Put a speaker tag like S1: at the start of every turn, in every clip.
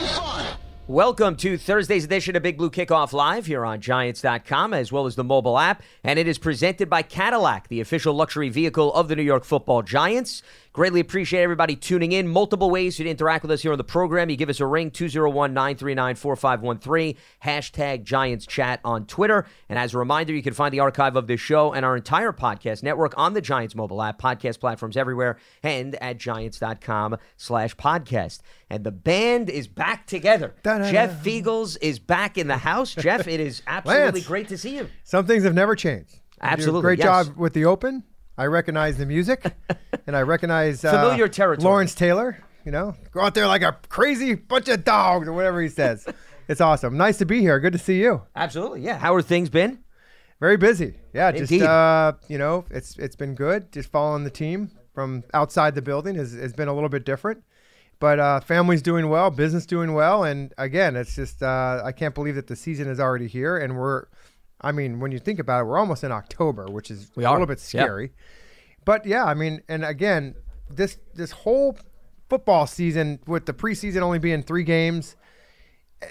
S1: fun.
S2: Welcome to Thursday's edition of Big Blue Kickoff Live here on Giants.com as well as the mobile app. And it is presented by Cadillac, the official luxury vehicle of the New York football Giants. Greatly appreciate everybody tuning in. Multiple ways to interact with us here on the program. You give us a ring, 201 939 4513, hashtag Giants Chat on Twitter. And as a reminder, you can find the archive of this show and our entire podcast network on the Giants mobile app, podcast platforms everywhere, and at giants.com slash podcast. And the band is back together. Jeff Feagles is back in the house. Jeff, it is absolutely
S3: Lance.
S2: great to see you.
S3: Some things have never changed. You
S2: Absolutely,
S3: great
S2: yes.
S3: job with the open. I recognize the music, and I recognize uh,
S2: Familiar territory.
S3: Lawrence Taylor. You know, go out there like a crazy bunch of dogs or whatever he says. it's awesome. Nice to be here. Good to see you.
S2: Absolutely, yeah. How are things been?
S3: Very busy. Yeah, just uh, you know, it's it's been good. Just following the team from outside the building has, has been a little bit different. But uh, family's doing well, business doing well, and again, it's just uh, I can't believe that the season is already here, and we're, I mean, when you think about it, we're almost in October, which is
S2: We
S3: a
S2: are.
S3: little bit
S2: Yeah.
S3: scary. But yeah, I mean, and again, this this whole football season with the preseason only being three games,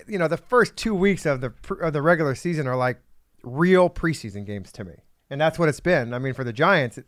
S3: you know, the first two weeks of the of the regular season are like real preseason games to me, and that's what it's been. I mean, for the Giants,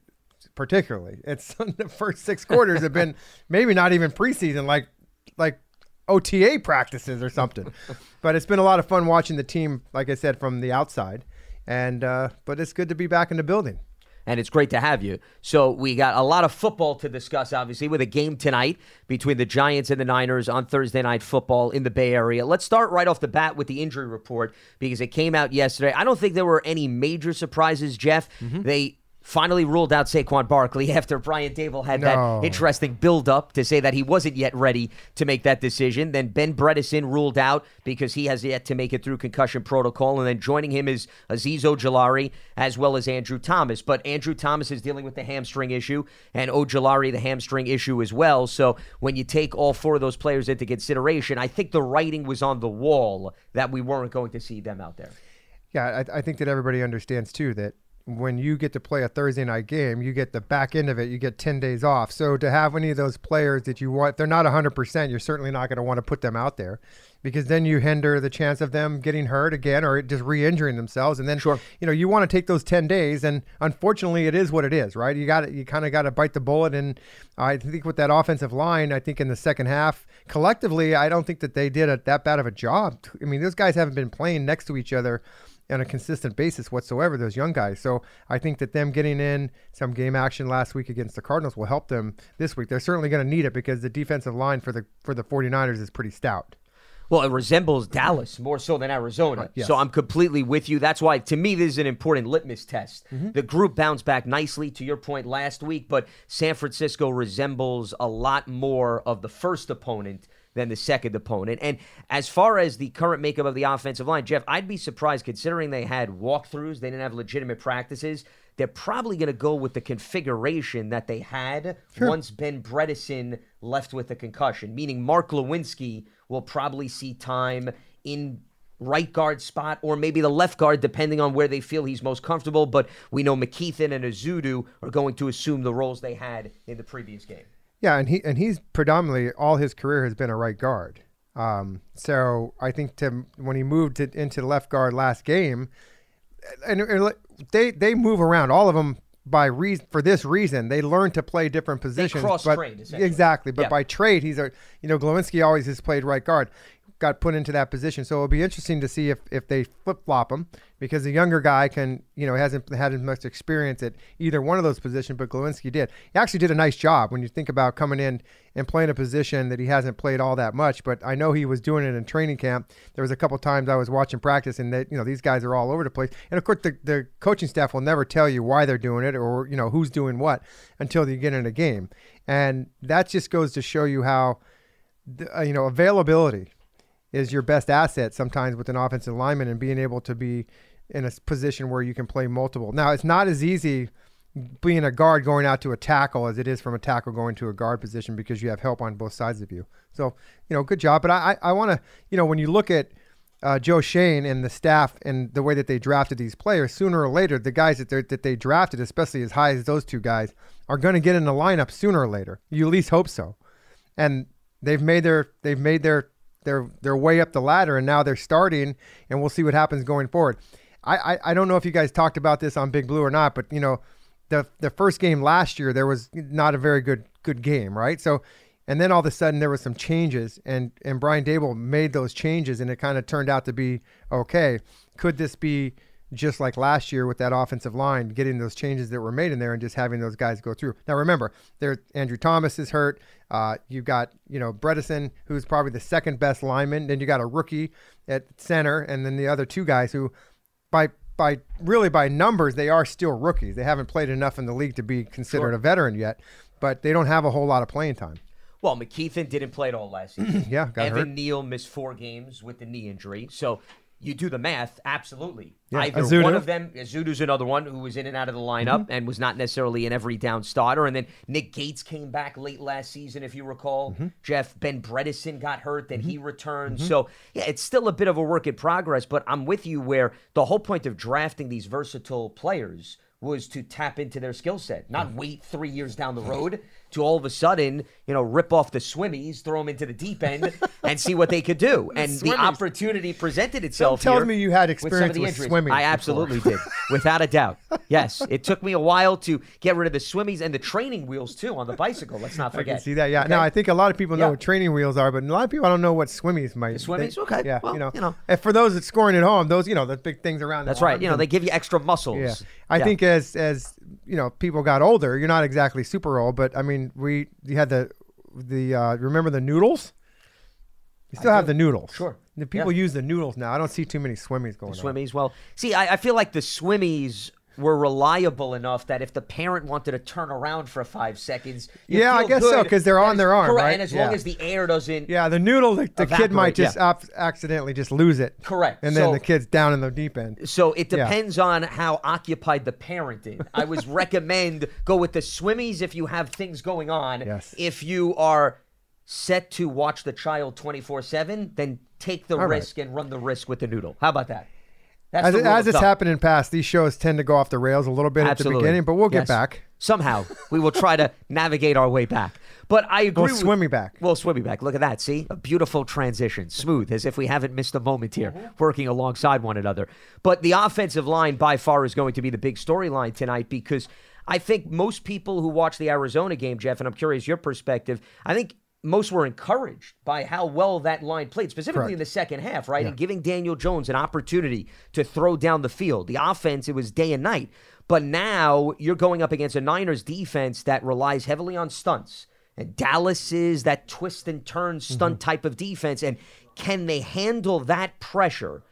S3: particularly, it's the first six quarters have been maybe not even preseason, like like OTA practices or something. but it's been a lot of fun watching the team, like I said, from the outside, and uh, but it's good to be back in the building.
S2: and it's great to have you. So we got a lot of football to discuss, obviously, with a game tonight between the Giants and the Niners on Thursday night football in the Bay Area. Let's start right off the bat with the injury report because it came out yesterday. I don't think there were any major surprises, Jeff. They finally ruled out Saquon Barkley after Brian Daboll had
S3: No.
S2: that interesting build up to say that he wasn't yet ready to make that decision. Then Ben Bredeson ruled out because he has yet to make it through concussion protocol. And then joining him is Azeez Ojulari as well as Andrew Thomas. But Andrew Thomas is dealing with the hamstring issue and Ojulari the hamstring issue as well. So when you take all four of those players into consideration, I think the writing was on the wall that we weren't going to see them out there.
S3: Yeah, I, I think that everybody understands too that when you get to play a Thursday night game, you get the back end of it, you get 10 days off. So to have any of those players that you want, they're not 100%, you're certainly not going to want to put them out there because then you hinder the chance of them getting hurt again or just re injuring themselves. And then,
S2: Sure.
S3: you know, you want to take those 10 days. And unfortunately, it is what it is, right? You got you kind of got to bite the bullet. And I think with that offensive line, I think in the second half, collectively, I don't think that they did a, that bad of a job. I mean, those guys haven't been playing next to each other on a consistent basis whatsoever, those young guys. So I think that them getting in some game action last week against the Cardinals will help them this week. They're certainly going to need it because the defensive line for the for the 49ers is pretty stout.
S2: Well, it resembles Dallas more so than Arizona.
S3: yes.
S2: So I'm completely with you. That's why, to me, this is an important litmus test.
S3: Mm-hmm.
S2: The group bounced back nicely, to your point last week, but San Francisco resembles a lot more of the first opponent than the second opponent. And as far as the current makeup of the offensive line, Jeff, I'd be surprised considering they had walkthroughs, they didn't have legitimate practices. They're probably going to go with the configuration that they had once Ben Bredeson left with a concussion, meaning Mark Glowinski will probably see time in right guard spot or maybe the left guard, depending on where they feel he's most comfortable. But we know McKethan and Ezeudu are going to assume the roles they had in the previous game.
S3: Yeah, and he and he's predominantly all his career has been a right guard. Um, so I think to when he moved to, into left guard last game, and, and they they move around all of them by reason for this reason they learn to play different positions.
S2: They cross
S3: but,
S2: trade,
S3: exactly, but
S2: Yeah.
S3: by trade he's a you know Glowinski always has played right guard, got put into that position. So it'll be interesting to see if if they flip flop him because the younger guy can you know hasn't had as much experience at either one of those positions, but Glowinski did. He actually did a nice job when you think about coming in and playing a position that he hasn't played all that much. But I know he was doing it in training camp. There was a couple times I was watching practice, and that you know these guys are all over the place. And of course, the, the coaching staff will never tell you why they're doing it or you know who's doing what until you get in a game, and that just goes to show you how uh, you know availability is your best asset sometimes with an offensive lineman and being able to be in a position where you can play multiple. Now it's not as easy being a guard going out to a tackle as it is from a tackle going to a guard position because you have help on both sides of you. So you know, good job. But I I, want to you know when you look at uh, Joe Schoen and the staff and the way that they drafted these players, sooner or later, the guys that they that they drafted, especially as high as those two guys, are going to get in the lineup sooner or later. You at least hope so. And they've made their they've made their their their way up the ladder, and now they're starting, and we'll see what happens going forward. I, I, I don't know if you guys talked about this on Big Blue or not, but you know, the the first game last year there was not a very good good game, right? So, and then all of a sudden there was some changes, and and Brian Daboll made those changes, and it kind of turned out to be okay. Could this be just like last year with that offensive line, getting those changes that were made in there and just having those guys go through? Now remember, there Andrew Thomas is hurt. Uh, you've got you know Bredeson, who's probably the second best lineman. Then you got a rookie at center, and then the other two guys who by by really by numbers they are still rookies. They haven't played enough in the league to be considered
S2: Sure.
S3: a veteran yet, but they don't have a whole lot of playing time.
S2: Well, McKethan didn't play at all last season.
S3: Yeah, got
S2: Evan
S3: hurt.
S2: Neal missed four games with the knee injury. So you do the math, absolutely.
S3: Yeah,
S2: Either
S3: Ezeudu.
S2: one of them, Ezeudu's another one who was in and out of the lineup
S3: Mm-hmm.
S2: and was not necessarily an every down starter. And then Nick Gates came back late last season, if you recall.
S3: Mm-hmm.
S2: Jeff Ben Bredeson got hurt, then he returned. So yeah, it's still a bit of a work in progress. But I'm with you where the whole point of drafting these versatile players was to tap into their skill set, not wait three years down the road to all of a sudden, you know, rip off the swimmies, throw them into the deep end, and see what they could do. And the opportunity presented itself.
S3: tells
S2: here
S3: me you had
S2: with
S3: experience
S2: the
S3: with swimming
S2: I absolutely did, without a doubt. Yes, it took me a while to get rid of the swimmies and the training wheels too on the bicycle. Let's not
S3: I
S2: forget.
S3: can see that. Yeah.
S2: Okay?
S3: Now I think a lot of people know
S2: Yeah.
S3: what training wheels are, but a lot of people don't know what swimmies might.
S2: swimmies?
S3: they-
S2: Okay.
S3: Yeah.
S2: Well,
S3: you know.
S2: you know.
S3: And for those that scoring at home, those you know the big things around.
S2: That's
S3: the
S2: right. You know, they give you extra muscles.
S3: Yeah, I
S2: Yeah.
S3: think as as you know, people got older. You're not exactly super old, but I mean, we you had the the uh, remember the noodles. You still have the noodles.
S2: Sure.
S3: The people
S2: Yeah.
S3: use the noodles now. I don't see too many swimmies going on.
S2: swimmies. Well, see, I, I feel like the swimmies were reliable enough that if the parent wanted to turn around for five seconds,
S3: Yeah, I guess so, because they're on their arm,
S2: correct,
S3: right?
S2: And as long as the air doesn't
S3: Yeah, the noodle, the, the kid might just
S2: yeah.
S3: op- accidentally just lose it.
S2: Correct.
S3: And then
S2: So-
S3: the kid's down in the deep end.
S2: So it
S3: Yeah.
S2: depends on how occupied the parent is. I would recommend go with the swimmies if you have things going on.
S3: Yes.
S2: If you are set to watch the child 24/7, then take the
S3: All right.
S2: risk and run the risk with the noodle. How about that? That's
S3: As, it, as it's happened in past, these shows tend to go off the rails a little bit
S2: Absolutely.
S3: at the beginning, but we'll get back.
S2: Somehow we will try to navigate our way back. But I agree.
S3: We'll swim me back.
S2: We'll swim me back. Look at that. See, a beautiful transition, smooth, as if we haven't missed a moment here, mm-hmm. working alongside one another. But the offensive line by far is going to be the big storyline tonight because I think most people who watch the Arizona game, Jeff, and I'm curious your perspective. I think most were encouraged by how well that line played, specifically
S3: Correct.
S2: in the second half, right? And giving Daniel Jones an opportunity to throw down the field. The offense, it was day and night. But now you're going up against a Niners defense that relies heavily on stunts. And Dallas is that twist and turn stunt mm-hmm. type of defense. And can they handle that pressure?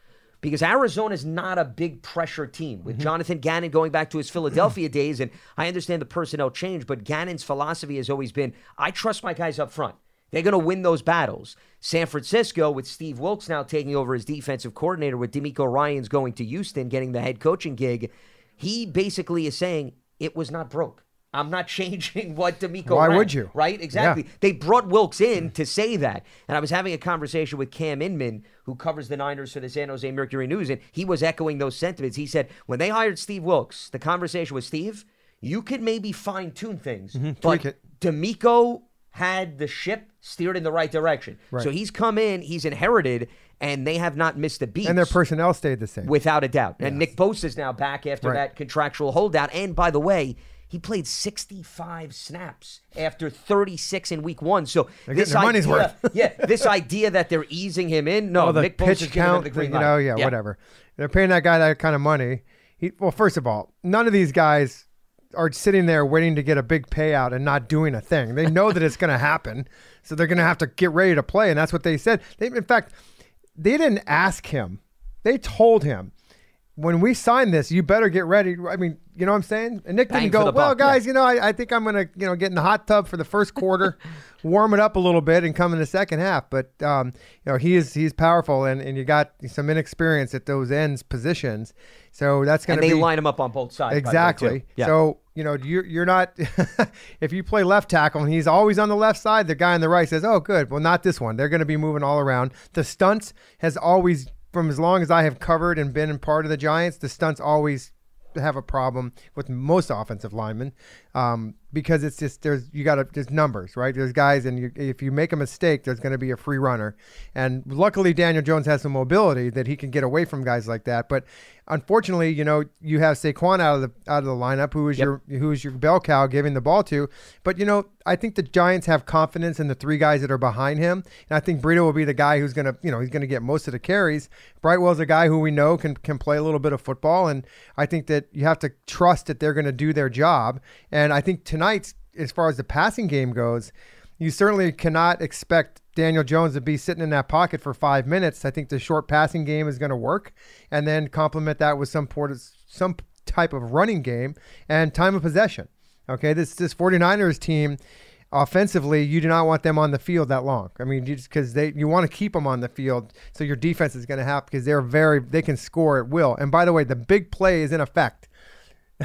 S2: Because Arizona is not a big pressure team. With mm-hmm. Jonathan Gannon going back to his Philadelphia days, and I understand the personnel change, but Gannon's philosophy has always been I trust my guys up front. They're going to win those battles. San Francisco, with Steve Wilks now taking over as defensive coordinator, with DeMeco Ryans going to Houston, getting the head coaching gig, he basically is saying it was not broke. I'm not changing what DeMeco.
S3: Why
S2: ran,
S3: would you?
S2: Right? Exactly. They brought Wilks in to say that, and I was having a conversation with Cam Inman, who covers the Niners for the San Jose Mercury News, and he was echoing those sentiments. He said when they hired Steve Wilks, the conversation was Steve, you could maybe fine tune things, but
S3: Mm-hmm. tweak it.
S2: DeMeco had the ship steered in the right direction. Right. So he's come in, he's inherited, and they have not missed a beat.
S3: And their personnel stayed the same.
S2: Without a doubt. And Nick Bosa is now back after
S3: Right.
S2: that contractual holdout. And by the way, he played 65 snaps after 36 in week one. So
S3: They're
S2: this
S3: their money's
S2: idea,
S3: worth.
S2: yeah, this idea that they're easing him in, no,
S3: all the
S2: Nick
S3: pitch count,
S2: the
S3: you know, yeah, whatever. They're paying that guy that kind of money. He, well, first of all, none of these guys are sitting there waiting to get a big payout and not doing a thing. They know that it's going to happen, so they're going to have to get ready to play, and that's what they said. They, in fact, they didn't ask him; they told him. When we sign this, you better get ready. I mean, you know what I'm saying? And Nick
S2: Bang
S3: didn't go, well,
S2: buck, yeah."
S3: guys, you know, I, I think I'm going to, you know, get in the hot tub for the first quarter, warm it up a little bit, and come in the second half. But um, you know, he is he's powerful, and, and you got some inexperience at those ends positions, so that's going
S2: And
S3: to
S2: they
S3: be
S2: line him up on both sides.
S3: exactly.
S2: Yeah.
S3: So you know, you're you're not. if you play left tackle and he's always on the left side, the guy on the right says, "Oh, good. Well, not this one. They're going to be moving all around." The stunts has always, from as long as I have covered and been in part of the Giants, the stunts always have a problem with most offensive linemen um, because it's just there's you got to there's numbers right? There's guys and you, if you make a mistake there's going to be a free runner. And luckily Daniel Jones has some mobility that he can get away from guys like that. But unfortunately you know you have Saquon out of the out of the lineup who is
S2: Yep.
S3: your who is your bell cow giving the ball to. But you know I think the Giants have confidence in the three guys that are behind him. And I think Breida will be the guy who's going to you know he's going to get most of the carries. Brightwell's a guy who we know can can play a little bit of football. And I think that you have to trust that they're going to do their job. and I think tonight, as far as the passing game goes you certainly cannot expect Daniel Jones to be sitting in that pocket for five minutes. I think the short passing game is going to work, and then complement that with some port- some type of running game and time of possession. Okay, this this 49ers team offensively, you do not want them on the field that long. I mean, just because they you want to keep them on the field, so your defense is going to have because they're very they can score at will. And by the way, the big play is in effect.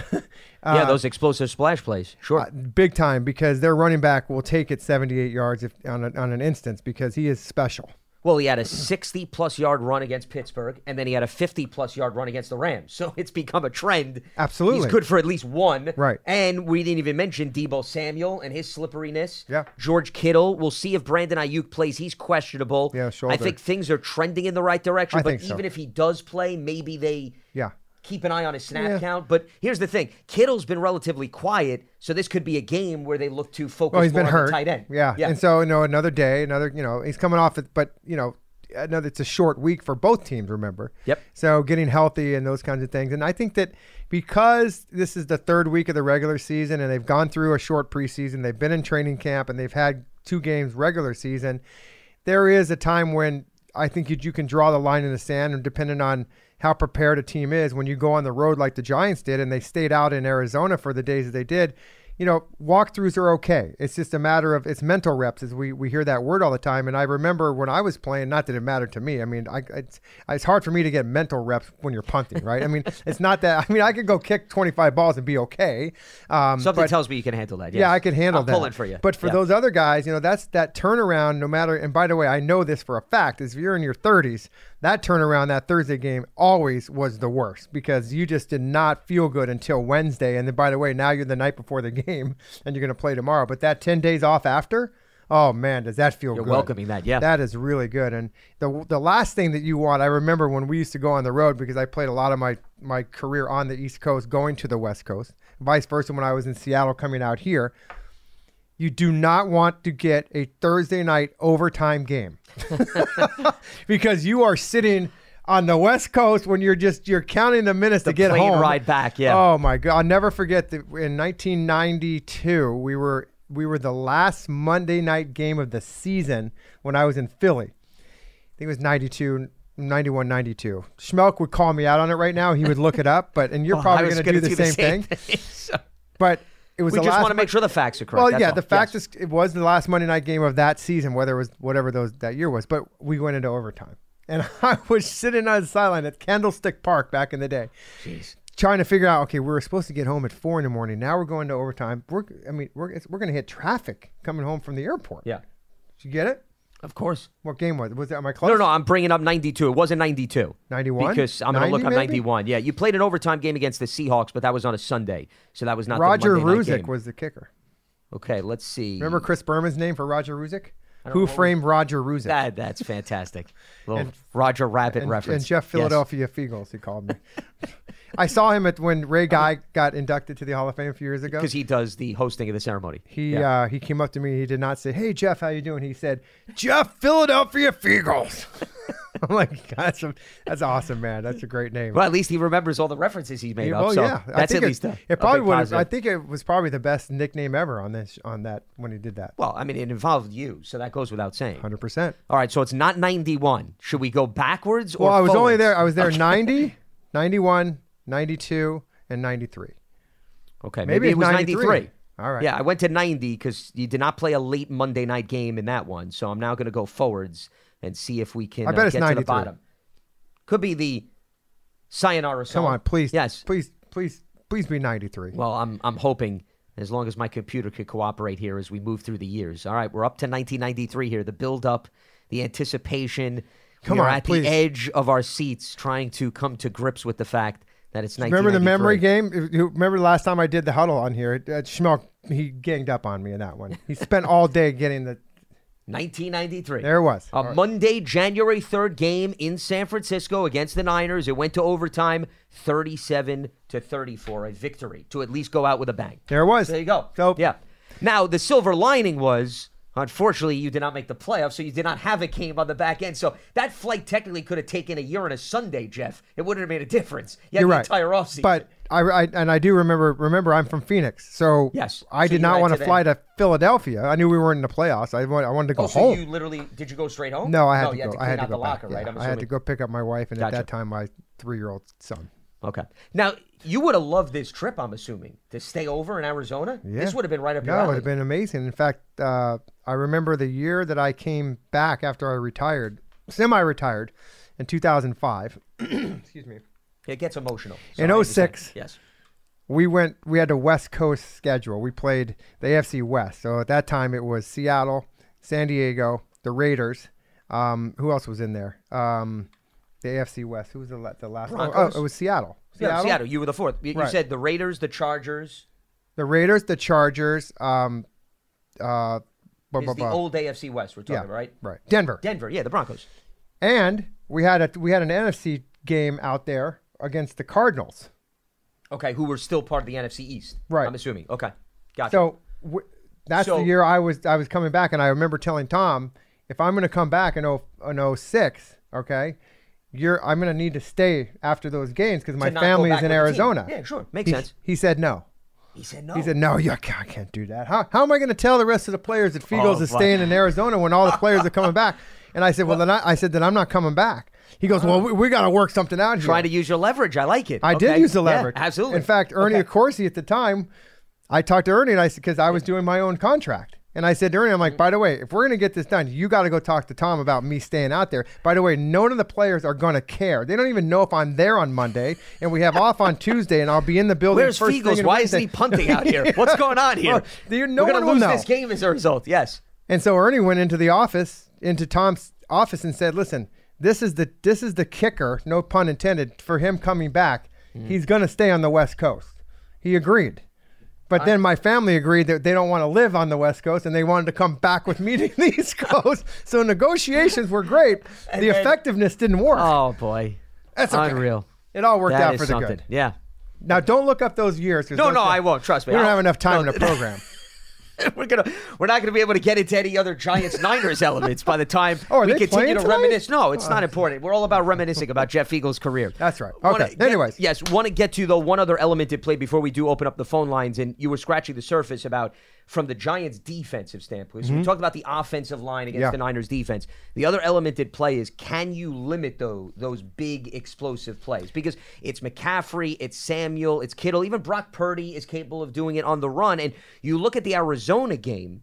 S2: yeah, those explosive splash plays. Sure.
S3: Uh, big time because their running back will take it 78 yards if, on, a, on an instance because he is special.
S2: Well, he had a 60 plus yard run against Pittsburgh, and then he had a 50 plus yard run against the Rams. So it's become a trend.
S3: Absolutely.
S2: He's good for at least one.
S3: Right.
S2: And we didn't even mention Deebo Samuel and his slipperiness.
S3: Yeah.
S2: George Kittle. We'll see if Brandon Aiyuk plays. He's questionable.
S3: Yeah,
S2: sure.
S3: I
S2: think things are trending in the right direction.
S3: I
S2: but
S3: think so.
S2: even if he does play, maybe they
S3: Yeah.
S2: Keep an eye on his snap
S3: Yeah.
S2: count. But here's the thing Kittle's been relatively quiet, so this could be a game where they look to focus
S3: Well, he's
S2: more
S3: been
S2: on
S3: hurt.
S2: the tight end.
S3: Yeah.
S2: Yeah.
S3: And so, you know, another day, another, you know, he's coming off it, but, you know, another, it's a short week for both teams, remember?
S2: Yep.
S3: So getting healthy and those kinds of things. And I think that because this is the third week of the regular season and they've gone through a short preseason, they've been in training camp and they've had two games regular season, there is a time when I think you, you can draw the line in the sand and depending on how prepared a team is when you go on the road like the Giants did and they stayed out in Arizona for the days that they did, you know, walkthroughs are okay. It's just a matter of it's mental reps, as we, we hear that word all the time. And I remember when I was playing, not that it mattered to me. I mean, I, it's it's hard for me to get mental reps when you're punting, right? I mean, it's not that. I mean, I could go kick 25 balls and be okay. Um,
S2: Something
S3: but-
S2: tells me you can handle that.
S3: yeah. I can handle
S2: I'll
S3: that.
S2: pull it for you.
S3: But for
S2: Yeah.
S3: those other guys, you know, that's that turnaround. No matter, and by the way, I know this for a fact. Is if you're in your 30s, that turnaround, that Thursday game, always was the worst because you just did not feel good until Wednesday. And then, by the way, now you're the night before the game, and you're going to play tomorrow. But that 10 days off after. Oh man, does that feel
S2: You're
S3: good?
S2: welcoming that, yeah.
S3: That is really good. And the the last thing that you want, I remember when we used to go on the road because I played a lot of my my career on the East Coast, going to the West Coast, vice versa when I was in Seattle, coming out here. You do not want to get a Thursday night overtime game because you are sitting on the West Coast when you're just you're counting the minutes
S2: The
S3: to get
S2: plane
S3: home.
S2: ride back, yeah.
S3: Oh my god! I'll never forget that in 1992 we were we were the last Monday night game of the season when I was in Philly. I think it was 92. 91 92. Schmeelk would call me out on it right now. He would look it up, but and you're
S2: oh, Well,
S3: probably going to do the same, thing.
S2: So-
S3: But it was
S2: we just want to make sure the facts are correct.
S3: well,
S2: that's
S3: yeah,
S2: all.
S3: the fact
S2: Yes.
S3: is, it was the last Monday night game of that season, whether it was whatever those that year was. But we went into overtime, and I was sitting on the sideline at Candlestick Park back in the day.
S2: Jeez.
S3: trying to figure out. Okay, we were supposed to get home at four in the morning. Now we're going to overtime. We're, I mean, we're we're going to hit traffic coming home from the airport.
S2: Yeah.
S3: Did you get it?
S2: Of course.
S3: What game was it? Was that? Am I close?
S2: No, no, I'm bringing up 92. It wasn't 92.
S3: 91?
S2: Because I'm going to look up
S3: maybe?
S2: 91. Yeah, you played an overtime game against the Seahawks, but that was on a Sunday, so that was not
S3: Roger
S2: Ruzek
S3: was the kicker.
S2: Okay, let's see.
S3: Remember Chris Berman's name for Roger
S2: Ruzek?
S3: Who framed Roger Ruzek?
S2: that? That's fantastic. Little
S3: And-
S2: Roger Rabbit
S3: and,
S2: reference.
S3: and Jeff
S2: Yes.
S3: Philadelphia Feagles, he called me. I saw him at when Ray Guy got inducted to the Hall of Fame a few years ago.
S2: because he does the hosting of the ceremony.
S3: He
S2: Yeah.
S3: uh, he came up to me. He did not say, "Hey Jeff, how you doing?" He said, "Jeff Philadelphia Feagles." I'm like, that's a, that's awesome, man. That's a great name.
S2: well, at least he remembers all the references he's made
S3: Yeah,
S2: up.
S3: well,
S2: so
S3: yeah, I
S2: that's at
S3: it,
S2: least a,
S3: it probably would. I think it was probably the best nickname ever on this on that when he did that.
S2: Well, I mean, it involved you, so that goes without saying.
S3: Hundred percent.
S2: All right, so it's not 91. Should we go backwards or
S3: Well, I was only there. I was there 90, 91, 92, and 93.
S2: Okay,
S3: Maybe
S2: maybe, it was
S3: 93.
S2: 93.
S3: All right.
S2: Yeah, I went to 90 because you did not play a late Monday night game in that one. So I'm now going to go forwards and see if we can
S3: I bet
S2: uh,
S3: it's
S2: get to the
S3: 93.
S2: bottom. Could be the sayonara song.
S3: Come on, please.
S2: Yes.
S3: Please, please, please be 93.
S2: Well, I'm I'm hoping as long as my computer could cooperate here as we move through the years. All right, we're up to 1993 here. The build up, the anticipation.
S3: Come
S2: we're
S3: on,
S2: at
S3: please.
S2: the edge of our seats, trying to come to grips with the fact that it's 1993.
S3: Remember the memory game? Remember the last time I did the huddle on here? Uh, Schmeelk, he ganged up on me in that one. He spent all day getting the.
S2: 1993.
S3: There it was.
S2: A Monday, January 3rd game in San Francisco against the Niners. It went to overtime 37 to 34, a victory to at least go out with a bang.
S3: There it was.
S2: There you go.
S3: So
S2: yeah. Now, the silver lining was unfortunately you did not make the playoffs, so you did not have a game on the back end. So that flight technically could have taken a year and a Sunday, Jeff. It wouldn't have made a difference. You had
S3: you're
S2: the
S3: right.
S2: entire offseason.
S3: But I, I and I do remember. Remember, I'm from Phoenix, so
S2: Yes.
S3: I
S2: So
S3: did not want
S2: to
S3: fly to Philadelphia. I knew we weren't in the playoffs. I wanted, I wanted to go
S2: oh, so
S3: home.
S2: you literally did you go straight home?
S3: no, I had
S2: no,
S3: to go.
S2: Had to
S3: I had to go
S2: the
S3: back.
S2: locker,
S3: yeah.
S2: I'm
S3: I had to go pick up my wife and
S2: Gotcha.
S3: at that time my three-year-old son.
S2: Okay. Now you would have loved this trip. I'm assuming to stay over in Arizona.
S3: Yeah.
S2: This would have been right up your
S3: No, it would have been amazing. In fact, uh, I remember the year that I came back after I retired, semi-retired, in 2005. Excuse me.
S2: It gets emotional.
S3: In 06.
S2: Yes.
S3: We went. We had a West Coast schedule. We played the AFC West. So at that time, it was Seattle, San Diego, the Raiders. Um, who else was in there? Um, the AFC West. Who was the, the last? Oh,
S2: Broncos.
S3: oh, it was Seattle.
S2: Yeah, Seattle. You were the fourth. You, you said the Raiders, the Chargers.
S3: The Raiders, the Chargers. Um, uh, blah,
S2: Is
S3: blah,
S2: the old AFC West we're talking
S3: yeah,
S2: about, right?
S3: Right. Denver.
S2: Denver. Yeah, the Broncos.
S3: And we had a we had an NFC game out there against the Cardinals.
S2: Okay, who were still part of the NFC East.
S3: Right.
S2: I'm assuming. Okay. Gotcha.
S3: So w- that's
S2: So-
S3: the year I was I was coming back, and I remember telling Tom, if I'm going to come back in 0, in 06, okay, you're I'm going to need to stay after those games because my family is in
S2: with the team.
S3: Arizona.
S2: Yeah, sure. Makes
S3: He-
S2: sense.
S3: He said no.
S2: he said no.
S3: He said no. You, I can't, do that. How, how am I going to tell the rest of the players that Feagles
S2: Oh,
S3: is staying in Arizona when all the players are coming back? And I said, well, then I, I said then I'm not coming back. He goes, well, we, we got to work something out here.
S2: Trying to use your leverage. I like it.
S3: I
S2: Okay.
S3: did use the
S2: Yeah,
S3: leverage.
S2: absolutely.
S3: In fact, Ernie
S2: Okay.
S3: Accorsi at the time, I talked to Ernie and I said because I was doing my own contract. And I said to Ernie, I'm like, by the way, if we're going to get this done, you got to go talk to Tom about me staying out there. By the way, none of the players are going to care. They don't even know if I'm there on Monday, and we have off on Tuesday, and I'll be in the building.
S2: Where's
S3: first Feagles?
S2: Why isn't he punting out here? What's going on here?
S3: Well, no
S2: We're
S3: one
S2: gonna lose
S3: know.
S2: this game as a result. Yes.
S3: And so Ernie went into the office, into Tom's office, and said, "Listen, this is the this is the kicker, no pun intended, for him coming back.
S2: Mm-hmm.
S3: He's going to stay on the West Coast." He agreed. But then my family agreed that they don't want to live on the West Coast and they wanted to come back with me to the East Coast. So negotiations were great. the
S2: then-
S3: effectiveness didn't work.
S2: Oh boy.
S3: That's okay.
S2: unreal.
S3: It all worked
S2: That
S3: out for the
S2: something.
S3: good.
S2: Yeah.
S3: Now don't look up those years.
S2: No, no, I won't. Trust me.
S3: We don't
S2: I'll-
S3: have enough time
S2: no,
S3: in the program.
S2: we're gonna we're not gonna be able to get into any other Giants Niners elements by the time
S3: Oh,
S2: we continue to
S3: tonight?
S2: reminisce. No, it's oh. not important. We're all about reminiscing about Jeff Feagles' career.
S3: That's right.
S2: Wanna
S3: Okay.
S2: get-
S3: Anyways.
S2: yes, want to get to though one other element at play before we do open up the phone lines, and you were scratching the surface about from the Giants' defensive standpoint. So we talked about the offensive line against
S3: Mm-hmm. Yeah.
S2: the Niners' defense. The other element at play is can you limit those those big explosive plays because it's McCaffrey, it's Samuel, it's Kittle, even Brock Purdy is capable of doing it on the run. And you look at the Arizona game,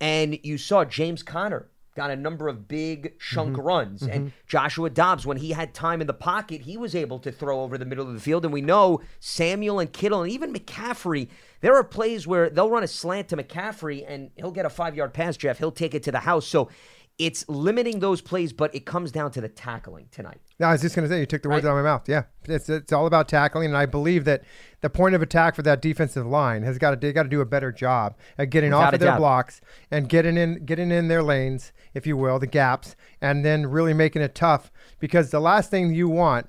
S2: and you saw James Conner got a number of big chunk
S3: Mm-hmm.
S2: runs. And Joshua Dobbs, when he had time in the pocket, he was able to throw over the middle of the field. And we know Samuel and Kittle and even McCaffrey, there are plays where they'll run a slant to McCaffrey and he'll get a five yard pass, Jeff. He'll take it to the house. So it's limiting those plays, but it comes down to the tackling tonight.
S3: No, I was just going to say you took the words
S2: Right.
S3: out of my mouth. Yeah, it's it's all about tackling, and I believe that the point of attack for that defensive line has got to they got to do a better job at getting
S2: Without
S3: off of their
S2: doubt.
S3: blocks and getting in getting in their lanes, if you will, the gaps, and then really making it tough. Because the last thing you want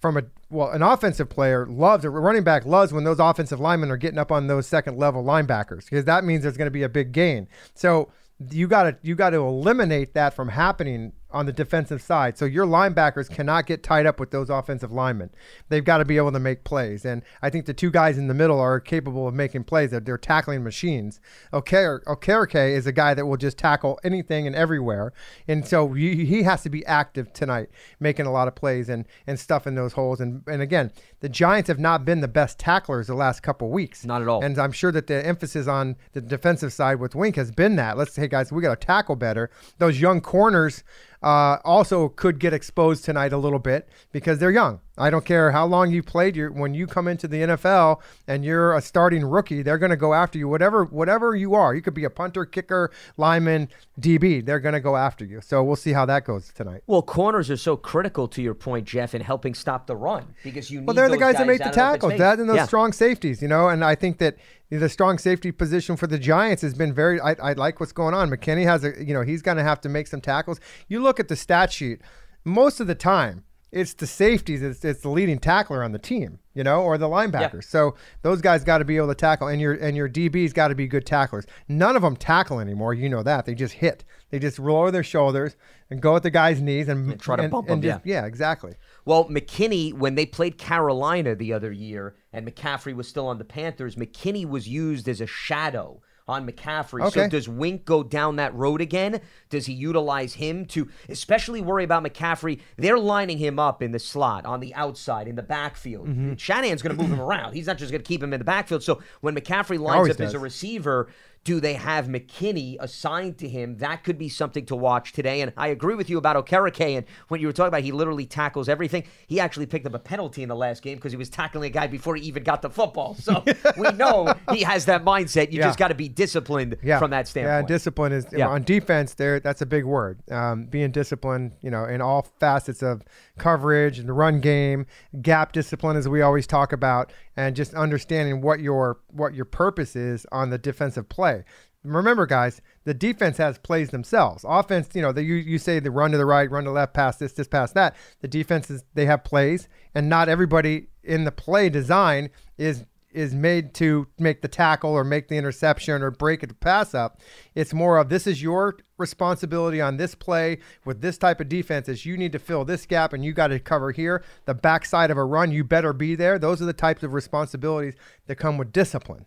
S3: from a well, an offensive player loves a running back loves when those offensive linemen are getting up on those second level linebackers because that means there's going to be a big gain. So you got to you got to eliminate that from happening on the defensive side. So your linebackers cannot get tied up with those offensive linemen. They've got to be able to make plays. And I think the two guys in the middle are capable of making plays. They're, they're tackling machines. Oker- Okereke is a guy that will just tackle anything and everywhere. And so he, he has to be active tonight, making a lot of plays and, and stuff in those holes. And, and again, the Giants have not been the best tacklers the last couple weeks.
S2: Not at all.
S3: And I'm sure that the emphasis on the defensive side with Wink has been that. Let's say, guys, we got to tackle better. Those young corners uh, also could get exposed tonight a little bit because they're young. I don't care how long you played. You're, when you come into the NFL and you're a starting rookie, they're going to go after you. Whatever, whatever you are, you could be a punter, kicker, lineman, DB. They're going to go after you. So we'll see how that goes tonight.
S2: Well, corners are so critical to your point, Jeff, in helping stop the run because you need
S3: Well, they're the
S2: those
S3: guys that make the
S2: out of open
S3: tackles. That and those
S2: Yeah.
S3: strong safeties, you know. And I think that the strong safety position for the Giants has been very. I, I like what's going on. McKinney has a, you know, he's going to have to make some tackles. You look at the stat sheet. Most of the time, it's the safeties. It's, it's the leading tackler on the team, you know, or the linebackers. So those guys got to be able to tackle, and your and your DBs got to be good tacklers. None of them tackle anymore. You know that they just hit. They just lower their shoulders and go at the guy's knees and,
S2: And try to
S3: and-
S2: bump
S3: and
S2: him,
S3: just- yeah, exactly.
S2: Well, McKinney, when they played Carolina the other year and McCaffrey was still on the Panthers, McKinney was used as a shadow on McCaffrey. So does Wink go down that road again? Does he utilize him to especially worry about McCaffrey? They're lining him up in the slot, on the outside, in the backfield.
S3: Mm-hmm.
S2: Shanahan's going to move him around. He's not just going to keep him in the backfield. So when McCaffrey lines up as a receiver, do they have McKinney assigned to him? That could be something to watch today. And I agree with you about Okereke. And when you were talking about he literally tackles everything, he actually picked up a penalty in the last game because he was tackling a guy before he even got the football. So we know he has that mindset. You
S3: Yeah.
S2: just got to be disciplined
S3: yeah.
S2: from that standpoint.
S3: Yeah, discipline is
S2: Yeah.
S3: on defense. There, that's a big word. Um, being disciplined, you know, in all facets of coverage and the run game, gap discipline, as we always talk about, and just understanding what your what your purpose is on the defensive play. Remember, guys, the defense has plays themselves. Offense, you know, the, you you say the run to the right, run to the left, pass this, this, pass that. The defenses they have plays, and not everybody in the play design is is made to make the tackle or make the interception or break a pass up. It's more of this is your responsibility on this play with this type of defense is you need to fill this gap and you got to cover here. The backside of a run, you better be there. Those are the types of responsibilities that come with discipline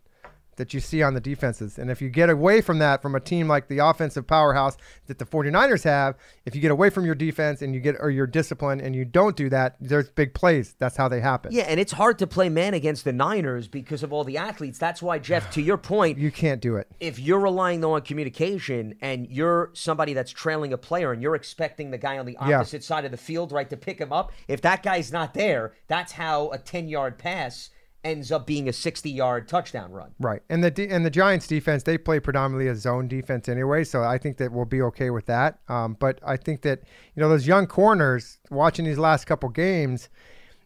S3: that you see on the defenses. And if you get away from that from a team like the offensive powerhouse that the 49ers have, if you get away from your defense and you get or your discipline and you don't do that, there's big plays. That's how they happen.
S2: yeah, and it's hard to play man against the Niners because of all the athletes. That's why, Jeff, to your point,
S3: You can't do it.
S2: if you're relying though on communication and you're somebody that's trailing a player and you're expecting the guy on the
S3: Yeah.
S2: opposite side of the field right to pick him up if that guy's not there that's how a 10 yard pass ends up being a 60 yard touchdown run
S3: Right, and the and the Giants defense they play predominantly a zone defense anyway, so I think that we'll be okay with that. Um, but I think that you know those young corners watching these last couple games,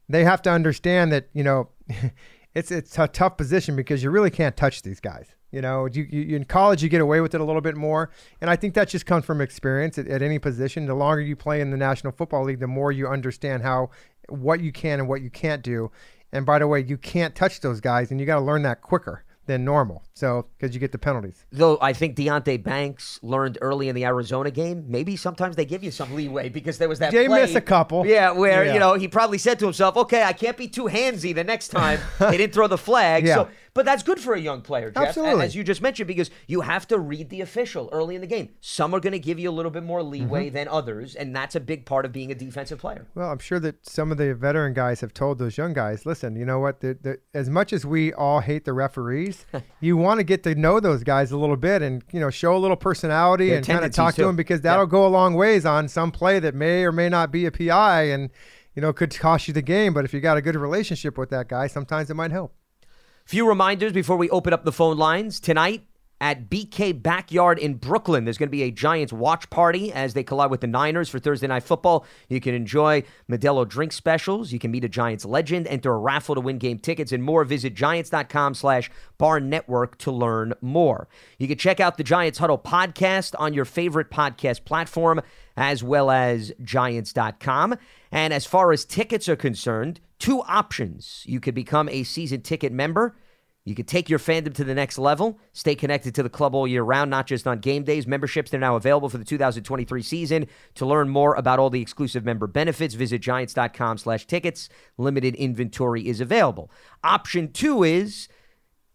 S3: they have to understand that you know it's it's a tough position because you really can't touch these guys. You know, you, you in college you get away with it a little bit more, and I think that just comes from experience at, at any position. The longer you play in the National Football League, the more you understand how what you can and what you can't do. And by the way, you can't touch those guys, and you got to learn that quicker than normal. So because you get the penalties.
S2: though i think Deonte Banks learned early in the arizona game maybe sometimes they give you some leeway because there was that
S3: They
S2: play,
S3: miss a couple.
S2: yeah where
S3: Yeah.
S2: you know he probably said to himself okay i can't be too handsy the next time they didn't throw the flag
S3: Yeah.
S2: so But that's good for a young player, Jeff,
S3: Absolutely.
S2: as you just mentioned, because you have to read the official early in the game. Some are going to give you a little bit more leeway
S3: Mm-hmm.
S2: than others, and that's a big part of being a defensive player.
S3: Well, I'm sure that some of the veteran guys have told those young guys, listen, you know what? The, the, as much as we all hate the referees, you want to get to know those guys a little bit and you know show a little personality
S2: Their
S3: and kind of talk to them because that'll
S2: Yep.
S3: go a long ways on some play that may or may not be a PI and you know could cost you the game. But if you got a good relationship with that guy, sometimes it might help.
S2: Few reminders before we open up the phone lines. Tonight at BK Backyard in Brooklyn, there's going to be a Giants watch party as they collide with the Niners for Thursday Night Football. You can enjoy Modelo drink specials. You can meet a Giants legend, enter a raffle to win game tickets, and more. Visit giants.com slash bar network to learn more. You can check out the Giants Huddle podcast on your favorite podcast platform as well as giants.com. And as far as tickets are concerned, two options. You could become a season ticket member. You could take your fandom to the next level, stay connected to the club all year round, not just on game days. Memberships, they're now available for the 2023 season. To learn more about all the exclusive member benefits, visit giants.com slash tickets. Limited inventory is available. Option two is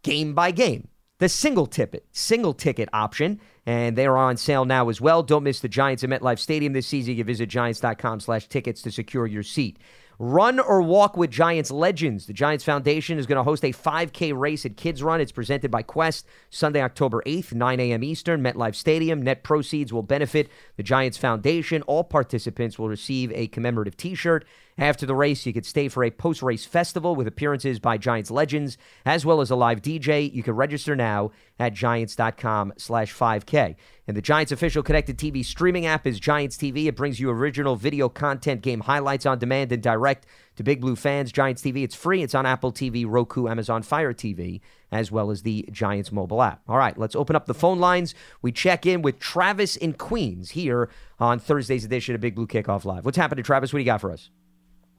S2: game by game. The single ticket, single ticket option, and they are on sale now as well. Don't miss the Giants at MetLife Stadium this season. You can visit giants.com slash tickets to secure your seat. Run or walk with Giants legends. The Giants Foundation is going to host a 5K race at Kids Run. It's presented by Quest Sunday, October 8th, 9 a.m. Eastern, MetLife Stadium. Net proceeds will benefit the Giants Foundation. All participants will receive a commemorative t shirt. After the race, you could stay for a post race festival with appearances by Giants legends, as well as a live DJ. You can register now at giants.com slash 5K. And the Giants official connected TV streaming app is Giants TV. It brings you original video content, game highlights on demand and direct to Big Blue fans. Giants TV, it's free. It's on Apple TV, Roku, Amazon Fire TV, as well as the Giants mobile app. All right, let's open up the phone lines. We check in with Travis in Queens here on Thursday's edition of Big Blue Kickoff Live. What's happening, Travis? What do you got for us?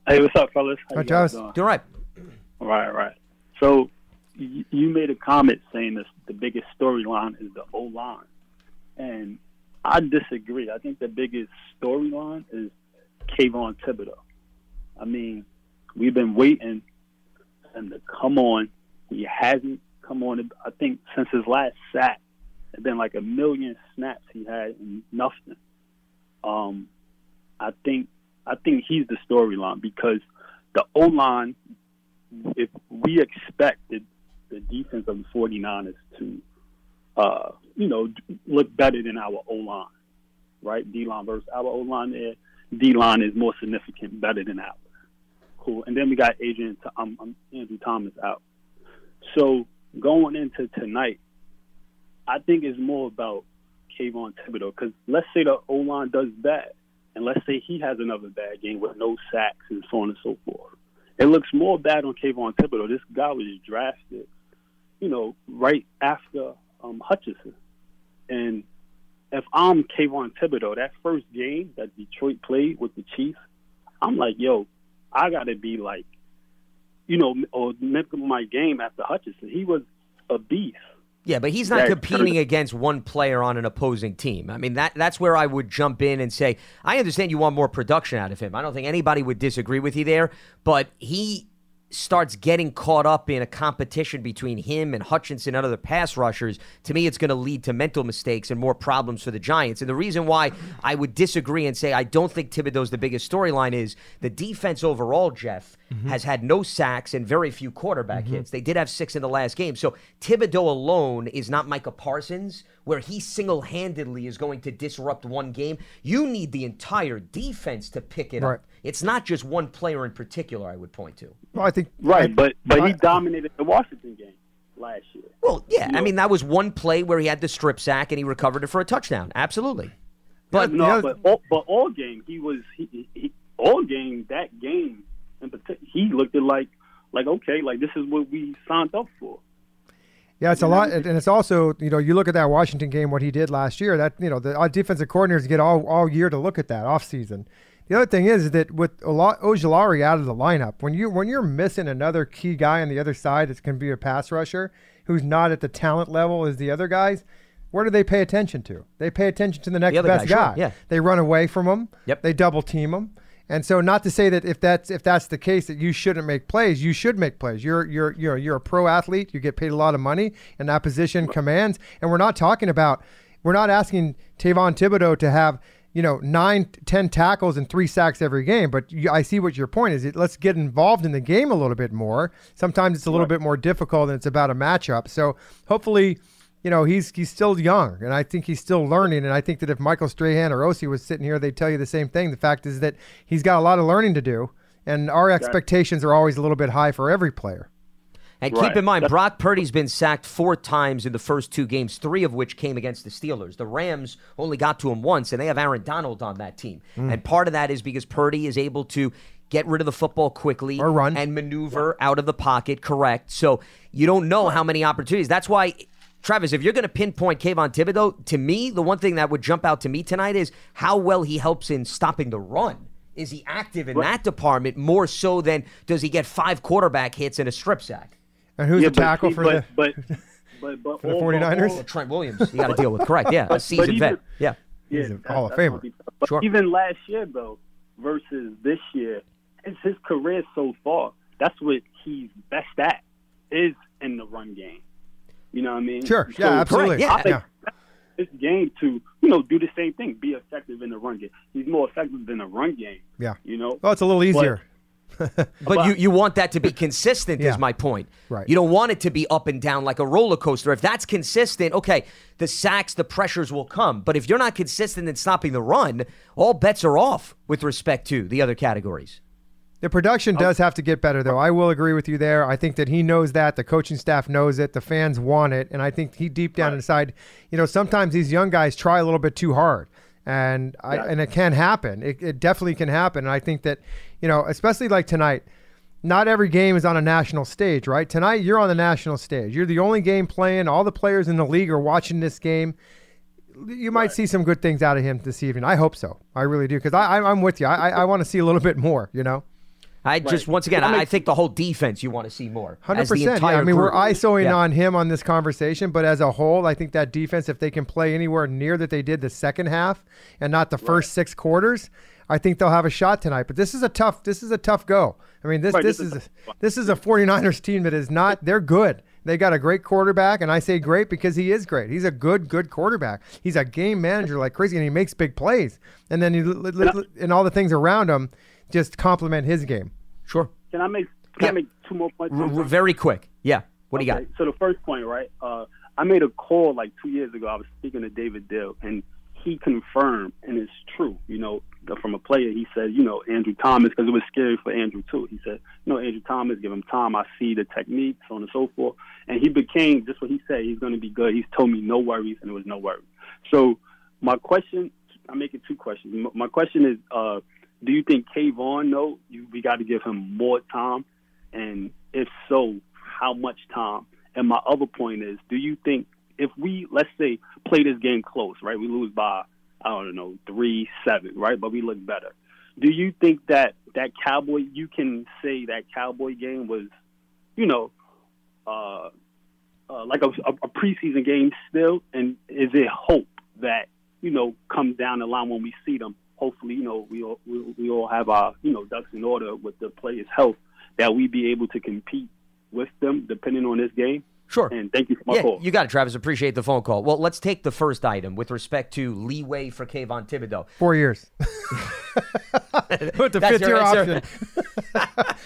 S4: Hey, what's up, fellas? How
S3: Hi,
S4: you guys
S3: Travis.
S4: doing?
S2: Doing all right.
S4: Right, right. So y- you made a comment saying this the biggest storyline is the O line, and I disagree. I think the biggest storyline is Kayvon Thibodeaux. I mean, we've been waiting for him to come on. He hasn't come on. I think since his last sack, it's been like a million snaps he had and nothing. Um, I think I think he's the storyline because the O line, if we expected the defense of the 49ers to, uh, you know, look better than our O line, right? D line versus our O line there. D line is more significant, better than ours. Cool. And then we got Adrian, um, um, Andrew Thomas out. So going into tonight, I think it's more about Kayvon Thibodeaux because let's say the O line does bad, and let's say he has another bad game with no sacks and so on and so forth. It looks more bad on Kayvon Thibodeaux. This guy was drafted, you know, right after um, Hutchinson. And if I'm Kayvon Thibodeaux, that first game that Detroit played with the Chiefs, I'm like, yo, I got to be like, you know, or make my game after Hutchinson. He was a beast.
S2: Yeah, but he's not
S4: That-
S2: competing against one player on an opposing team. I mean, that that's where I would jump in and say, I understand you want more production out of him. I don't think anybody would disagree with you there, but he starts getting caught up in a competition between him and Hutchinson and other pass rushers, to me it's going to lead to mental mistakes and more problems for the Giants. And the reason why I would disagree and say I don't think Thibodeaux's the biggest storyline is the defense overall, Jeff, mm-hmm. has had no sacks and very few quarterback mm-hmm. hits. They did have six in the last game. So Thibodeaux alone is not Micah Parsons, where he single handedly is going to disrupt one game. You need the entire defense to pick it
S3: Right.
S2: up. It's not just one player in particular, I would point to.
S3: Well, I think
S4: Right,
S3: I-
S4: but but
S3: I-
S4: he dominated the Washington game last year.
S2: Well, yeah, I mean that was one play where he had the strip sack and he recovered it for a touchdown. Absolutely. But
S4: no,
S3: other-
S4: but all, but all game he was he, he, he all game that game in particular he looked at like like okay like this is what we signed up for.
S3: Yeah, it's a lot, and it's also you know you look at that Washington game, what he did last year. That you know the our defensive coordinators get all all year to look at that off season. The other thing is that with Ojulari out of the lineup, when you when you're missing another key guy on the other side that's going to be a pass rusher who's not at the talent level as the other guys, where do they pay attention to? They pay attention to the next
S2: other
S3: best
S2: guy, sure, yeah.
S3: They run away from him.
S2: Yep.
S3: They double team him. And so, not to say that if that's if that's the case that you shouldn't make plays, you should make plays. You're you're you're you're a pro athlete. You get paid a lot of money, and that position commands. And we're not talking about we're not asking Kayvon Thibodeaux to have you know nine, ten tackles and three sacks every game. But you, I see what your point is. It, let's get involved in the game a little bit more. Sometimes it's a little bit more difficult, and it's about a matchup. So hopefully you know, he's he's still young, and I think he's still learning. And I think that if Michael Strahan or Osi was sitting here, they'd tell you the same thing. The fact is that he's got a lot of learning to do, and our expectations are always a little bit high for every player.
S2: And
S4: Right.
S2: keep in mind, Brock Purdy's been sacked four times in the first two games, three of which came against the Steelers. The Rams only got to him once, and they have Aaron Donald on that team.
S3: Mm.
S2: And part of that is because Purdy is able to get rid of the football quickly
S3: Or run.
S2: and maneuver out of the pocket, correct. So you don't know how many opportunities. That's why. Travis, if you're going to pinpoint Kayvon Thibodeaux, to me, the one thing that would jump out to me tonight is how well he helps in stopping the run. Is he active in that department more so than does he get five quarterback hits and a strip sack?
S3: And who's
S4: Yeah,
S3: the tackle
S4: see,
S3: for
S4: but,
S3: the?
S4: but but but
S3: For the 49ers?
S4: all-
S2: Trent Williams, you got to deal with. Correct, yeah, a seasoned
S4: even-
S2: vet. Yeah,
S4: Yeah,
S3: He's a
S4: that-
S3: Hall of Famer.
S4: gonna be tough. But
S2: Sure.
S4: even last year though, versus this year, it's his career so far. That's what he's best at is in the run game. You know what I mean?
S3: Sure.
S4: So-
S3: Yeah, absolutely.
S2: yeah.
S4: I think
S3: yeah.
S4: this game to you know do the same thing, be effective in the run game. He's more effective than the run game.
S3: Yeah.
S4: You know.
S3: Well, it's a little easier.
S2: But you, you want that to be consistent,
S3: Yeah.
S2: is my point.
S3: Right.
S2: You don't want it to be up and down like a roller coaster. If that's consistent, okay, the sacks, the pressures will come. But if you're not consistent in stopping the run, all bets are off with respect to the other categories.
S3: The production
S4: Oh.
S3: does have to get better, though. I will agree with you there. I think that he knows that. The coaching staff knows it. The fans want it. And I think he deep down inside, you know, sometimes these young guys try a little bit too hard. And I,
S4: Yeah.
S3: and it can happen. It, it definitely can happen. And I think that, you know, especially like tonight, not every game is on a national stage, right? Tonight, you're on the national stage. You're the only game playing. All the players in the league are watching this game. You might see some good things out of him this evening. I hope so. I really do because I, I, I'm with you. I, I, I want to see a little bit more. You know.
S2: I just once again, I, I think the whole defense you want to see more.
S3: Hundred percent. Yeah, I mean, we're
S2: group.
S3: ISOing
S2: Yeah.
S3: on him on this conversation, but as a whole, I think that defense, if they can play anywhere near that they did the second half and not the first six quarters, I think they'll have a shot tonight. But this is a tough. This is a tough go. I mean, this
S4: Right,
S3: this
S4: this
S3: is
S4: is
S3: a, this is a 49ers team that is not. They're good. They got a great quarterback, and I say great because he is great. He's a good, good quarterback. He's a game manager like crazy, and he makes big plays. And then he, and all the things around him just complement his game.
S2: Sure.
S4: Can I make can
S2: Yeah.
S4: I make two more points?
S2: R- very quick. Yeah. What do you got?
S4: So the first point, right? Uh, I made a call like two years ago. I was speaking to David Diehl, and he confirmed, and it's true. You know, from a player, he said, you know, Andrew Thomas, because it was scary for Andrew too. He said, you know, Andrew Thomas, give him time. I see the technique, so on and so forth. And he became just what he said. He's going to be good. He's told me no worries, and it was no worries. So my question, I'm making two questions. My question is, uh, do you think Kayvon? No, you, we got to give him more time, and if so, how much time? And my other point is, do you think if we let's say play this game close, right? We lose by I don't know three seven, right? But we look better. Do you think that that Cowboy? You can say that Cowboy game was, you know, uh, uh, like a, a, a preseason game still, and is it hope that you know comes down the line when we see them? Hopefully, you know, we all we, we all have our you know ducks in order with the players' health that we be able to compete with them depending on this game.
S2: Sure.
S4: And thank you for my
S2: Yeah,
S4: call.
S2: you got it, Travis. Appreciate the phone call. Well, let's take the first item with respect to leeway for Kayvon Thibodeaux.
S3: Four years. Put the
S2: That's
S3: fifth
S2: your
S3: year option.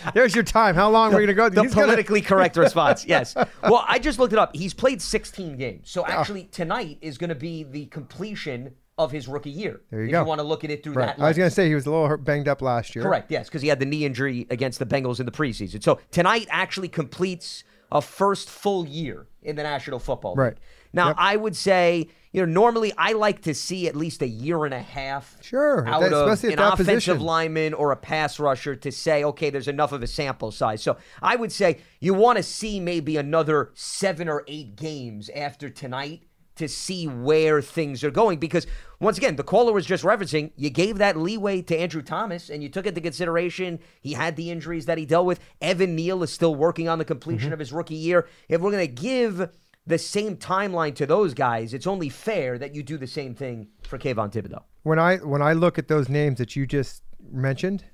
S3: There's your time. How long are we going to go?
S2: The
S3: He's gonna-
S2: politically correct response, yes. Well, I just looked it up. He's played 16 games. So actually, tonight is going to be the completion of his rookie year.
S3: There you
S2: if
S3: go.
S2: you want to look at it through
S3: Right.
S2: that
S3: I was going to say he was a little hurt- banged up last year.
S2: Correct, yes, because he had the knee injury against the Bengals in the preseason. So tonight actually completes a first full year in the National Football League.
S3: Right.
S2: Now,
S3: Yep.
S2: I would say, you know, normally I like to see at least a year and a half
S3: Sure,
S2: out
S3: that-
S2: of an offensive
S3: position.
S2: lineman or a pass rusher to say, okay, there's enough of a sample size. So I would say you want to see maybe another seven or eight games after tonight to see where things are going. Because once again, the caller was just referencing you gave that leeway to Andrew Thomas and you took into consideration he had the injuries that he dealt with. Evan Neal is still working on the completion
S3: Mm-hmm.
S2: of his rookie year. If we're going to give the same timeline to those guys, it's only fair that you do the same thing for Kayvon Thibodeaux.
S3: When I when I look at those names that you just mentioned,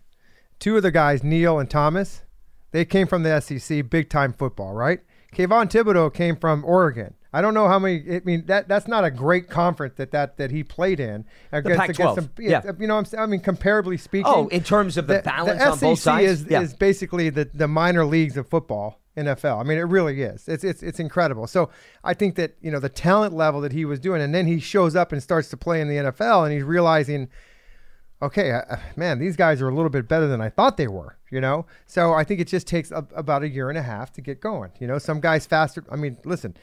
S3: two of the guys, Neal and Thomas, they came from the SEC, big time football, right? Kayvon Thibodeaux came from Oregon. I don't know how many. I mean, that that's not a great conference that that, that he played in. Against,
S2: Pac-12.
S3: some,
S2: Yeah.
S3: You know, I'm. I mean, comparably speaking.
S2: Oh, in terms of the, balance on both sides,
S3: is,
S2: yeah.
S3: is basically the, the minor leagues of football, NFL. I mean, it really is. It's, it's it's incredible. So I think that you know the talent level that he was doing, and then he shows up and starts to play in the NFL, and he's realizing, okay, uh, man, these guys are a little bit better than I thought they were. You know, so I think it just takes a, about a year and a half to get going. You know, some guys faster. I mean, listen,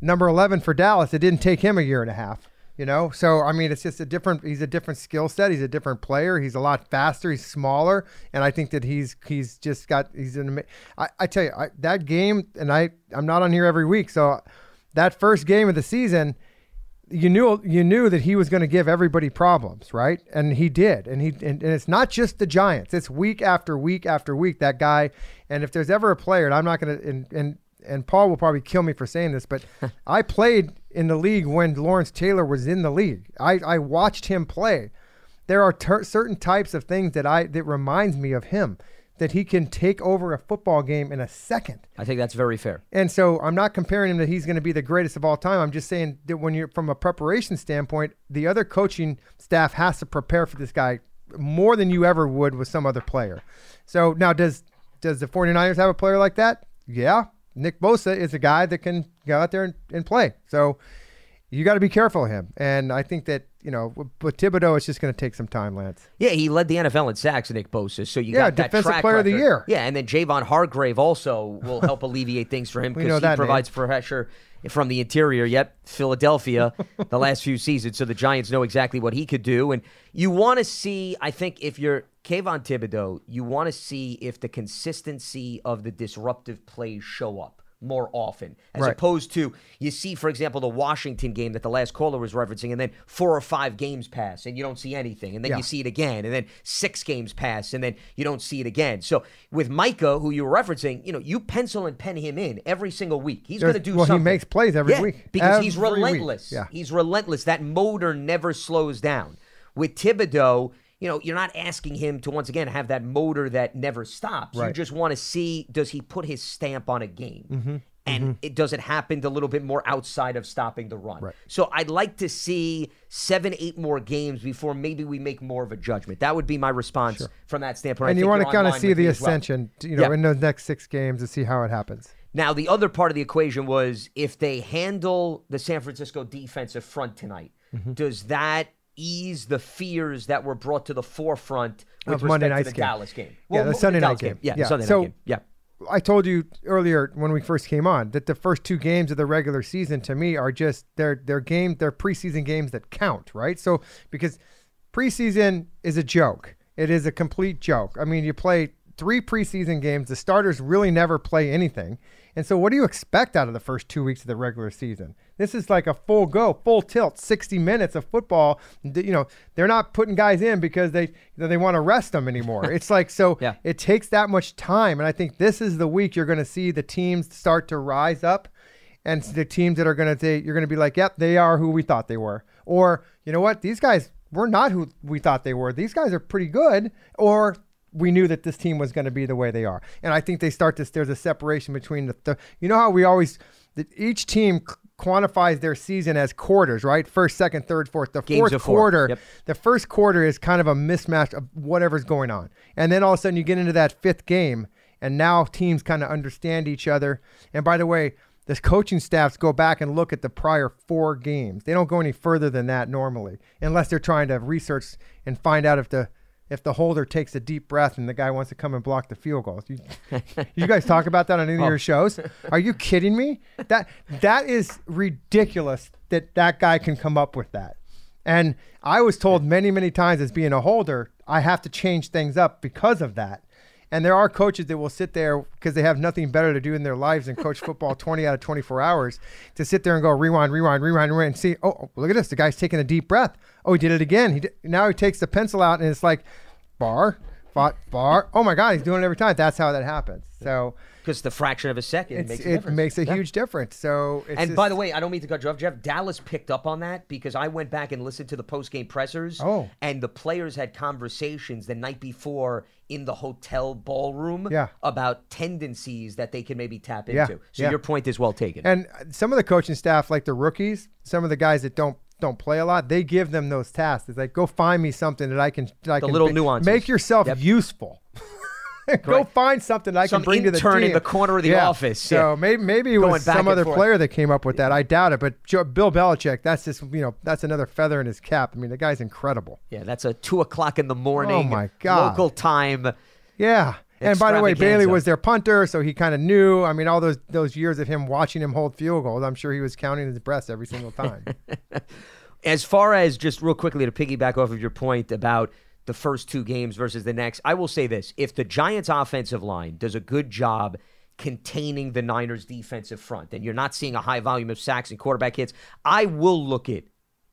S3: number eleven for Dallas, it didn't take him a year and a half. You know, so I mean, it's just a different. He's a different skill set. He's a different player. He's a lot faster. He's smaller, and I think that he's he's just got he's an. I, I tell you, I, that game, and I I'm not on here every week, so that first game of the season, you knew you knew that he was going to give everybody problems, right? And he did. And he and, and it's not just the Giants. It's week after week after week that guy. And if there's ever a player, and I'm not going to and and and Paul will probably kill me for saying this, but I played in the league when Lawrence Taylor was in the league. I I watched him play. There are ter- certain types of things that I that reminds me of him that he can take over a football game in a second.
S2: I think that's very fair.
S3: And so I'm not comparing him that he's going to be the greatest of all time. I'm just saying that when you're from a preparation standpoint, the other coaching staff has to prepare for this guy more than you ever would with some other player. So now does does the 49ers have a player like that? Yeah. Nick Bosa is a guy that can go out there and, and play. So you got to be careful of him. And I think that, you know, with, Thibodeaux, it's just going to take some time, Lance.
S2: Yeah, he led the NFL in sacks, Nick Bosa. So you
S3: Yeah,
S2: got that
S3: Defensive Player of the. Year.
S2: Yeah, and then Javon Hargrave also will help alleviate things for him because he
S3: that name.
S2: provides pressure from the interior. Yep, Philadelphia the last few seasons, so the Giants know exactly what he could do. And you want to see, I think, if you're Kayvon Thibodeaux, you want to see if the consistency of the disruptive plays show up more often, as
S3: Right.
S2: opposed to you see, for example, the Washington game that the last caller was referencing, and then four or five games pass and you don't see anything, and then
S3: Yeah.
S2: you see it again, and then six games pass, and then you don't see it again. So with Micah, who you were referencing, you know, you pencil and pen him in every single week. He's going to do
S3: well, he makes plays every
S2: Yeah,
S3: week.
S2: because he's
S3: Every week.
S2: relentless.
S3: Yeah.
S2: He's relentless. That motor never slows down. With Thibodeaux, you know, you're not asking him to once again have that motor that never stops. You just want to see does he put his stamp on a game.
S3: Mm-hmm.
S2: And it does it happen a little bit more outside of stopping the run.
S3: Right.
S2: So I'd like to see seven, eight more games before maybe we make more of a judgment. That would be my response from that standpoint. I
S3: and you want to kind of see the
S2: me as well.
S3: ascension, you know, in those next six games to see how it happens.
S2: Now, the other part of the equation was if they handle the San Francisco defensive front tonight,
S3: Mm-hmm.
S2: does that ease the fears that were brought to the forefront with
S3: Of
S2: respect
S3: Monday
S2: to
S3: night's
S2: the
S3: game.
S2: Dallas game?
S3: Yeah, the Sunday night
S2: Dallas
S3: game.
S2: Yeah,
S3: Yeah,
S2: Sunday
S3: so-
S2: night game. Yeah.
S3: I told you earlier when we first came on that the first two games of the regular season to me are just they're they're game they're preseason games that count, right? So because preseason is a joke. It is a complete joke. I mean, you play three preseason games, the starters really never play anything. And so what do you expect out of the first 2 weeks of the regular season? This is like a full go, full tilt, 60 minutes of football. You know, they're not putting guys in because they they want to rest them anymore. It's like so
S2: Yeah.
S3: it takes that much time and i think this is the week you're going to see the teams start to rise up and the teams that are going to say you're going to be like yep they are who we thought they were or you know what these guys were not who we thought they were these guys are pretty good or we knew that this team was going to be the way they are and i think they start this there's a separation between the, the you know how we always each team quantifies their season as quarters right first second third fourth the
S2: Games
S3: fourth
S2: four.
S3: quarter
S2: Yep.
S3: the first quarter is kind of a mismatch of whatever's going on. And then all of a sudden you get into that fifth game, and now teams kind of understand each other. And by the way, the coaching staffs go back and look at the prior four games. They don't go any further than that normally, unless they're trying to research and find out if the if the holder takes a deep breath and the guy wants to come and block the field goal. You, you guys talk about that on any of oh. your shows? Are you kidding me? That that is ridiculous that that guy can come up with that. And I was told many, many times as being a holder, I have to change things up because of that. And there are coaches that will sit there because they have nothing better to do in their lives than coach football 20 out of 24 hours to sit there and go rewind, rewind, rewind, rewind, and see, oh, oh, look at this. The guy's taking a deep breath. Oh, he did it again. He did, now he takes the pencil out and it's like bar, fought, bar. Oh my God, he's doing it every time. That's how that happens. So
S2: because the fraction of a second
S3: It's,
S2: makes a
S3: it
S2: difference.
S3: makes a
S2: Yeah.
S3: huge difference. So, it's
S2: And
S3: just-
S2: by the way, I don't mean to cut you off, Jeff. Dallas picked up on that because I went back and listened to the post game pressers.
S3: Oh.
S2: And the players had conversations the night before in the hotel ballroom
S3: Yeah.
S2: about tendencies that they can maybe tap into. Yeah. So
S3: yeah.
S2: your point is well taken.
S3: And some of the coaching staff, like the rookies, some of the guys that don't don't play a lot, they give them those tasks. It's like, go find me something that I can, that I
S2: The
S3: can
S2: little
S3: be-
S2: nuances.
S3: Make yourself
S2: Yep.
S3: usable. go find something I
S2: Some
S3: can bring to the team.
S2: in the corner of the
S3: Yeah.
S2: office,
S3: So
S2: yeah.
S3: maybe maybe it
S2: Going
S3: was some other
S2: forth.
S3: player that came up with that. I doubt it. But Joe, Bill Belichick, that's just you know that's another feather in his cap. I mean, the guy's incredible.
S2: yeah, that's a two o'clock in the morning.
S3: Oh, my God.
S2: Local time.
S3: Yeah. And by the way, Bailey was their punter, so he kind of knew. I mean, all those those years of him watching him hold field goals, I'm sure he was counting his breaths every single time.
S2: As far as just real quickly to piggyback off of your point about the first two games versus the next, I will say this. If the Giants' offensive line does a good job containing the Niners' defensive front, and you're not seeing a high volume of sacks and quarterback hits, I will look it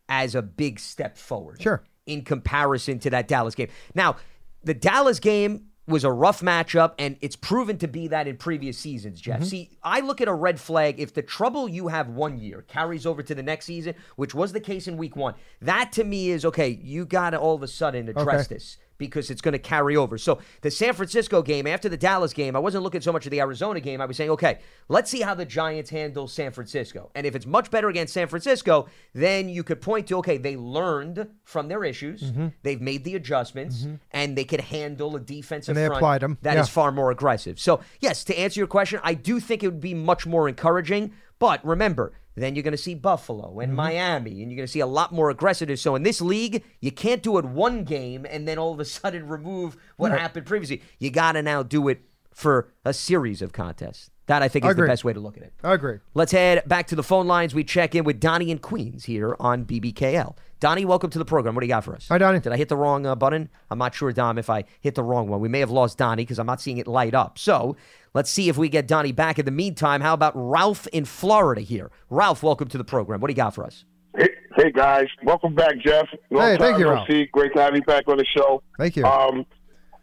S2: as a big step forward.
S3: Sure.
S2: In comparison to that Dallas game. Now, the Dallas game was a rough matchup, and it's proven to be that in previous seasons, Jeff. Mm-hmm. See, I look at a red flag if the trouble you have one year carries over to the next season, which was the case in week one. That to me is okay, you got to all of a sudden address
S3: Okay.
S2: this because it's going to carry over. So the San Francisco game, after the Dallas game, I wasn't looking so much at the Arizona game. I was saying, okay, let's see how the Giants handle San Francisco. And if it's much better against San Francisco, then you could point to, okay, they learned from their issues,
S3: Mm-hmm.
S2: they've made the adjustments, and they could handle a defensive
S3: And they
S2: front
S3: applied 'em,
S2: that is
S3: yeah.
S2: far more aggressive. So, yes, to answer your question, I do think it would be much more encouraging. But remember, then you're going to see Buffalo and mm-hmm. Miami, and you're going to see a lot more aggressiveness. So in this league, you can't do it one game and then all of a sudden remove what happened previously. You got to now do it for a series of contests. That I think is the best way to look at it.
S3: I agree.
S2: Let's head back to the phone lines. We check in with Donnie and Queens here on BBKL. Donnie, welcome to the program. What do you got for us?
S3: Hi, Donnie.
S2: Did I hit the wrong uh, button? I'm not sure, Dom, if I hit the wrong one. We may have lost Donnie because I'm not seeing it light up. So let's see if we get Donnie back. In the meantime, how about Ralph in Florida here? Ralph, welcome to the program. What do you got for us?
S5: Hey, hey guys, welcome back, Jeff. Long
S3: Hey, thank you, Ralph.
S5: see. Great to have you back on the show.
S3: Thank you.
S5: Um,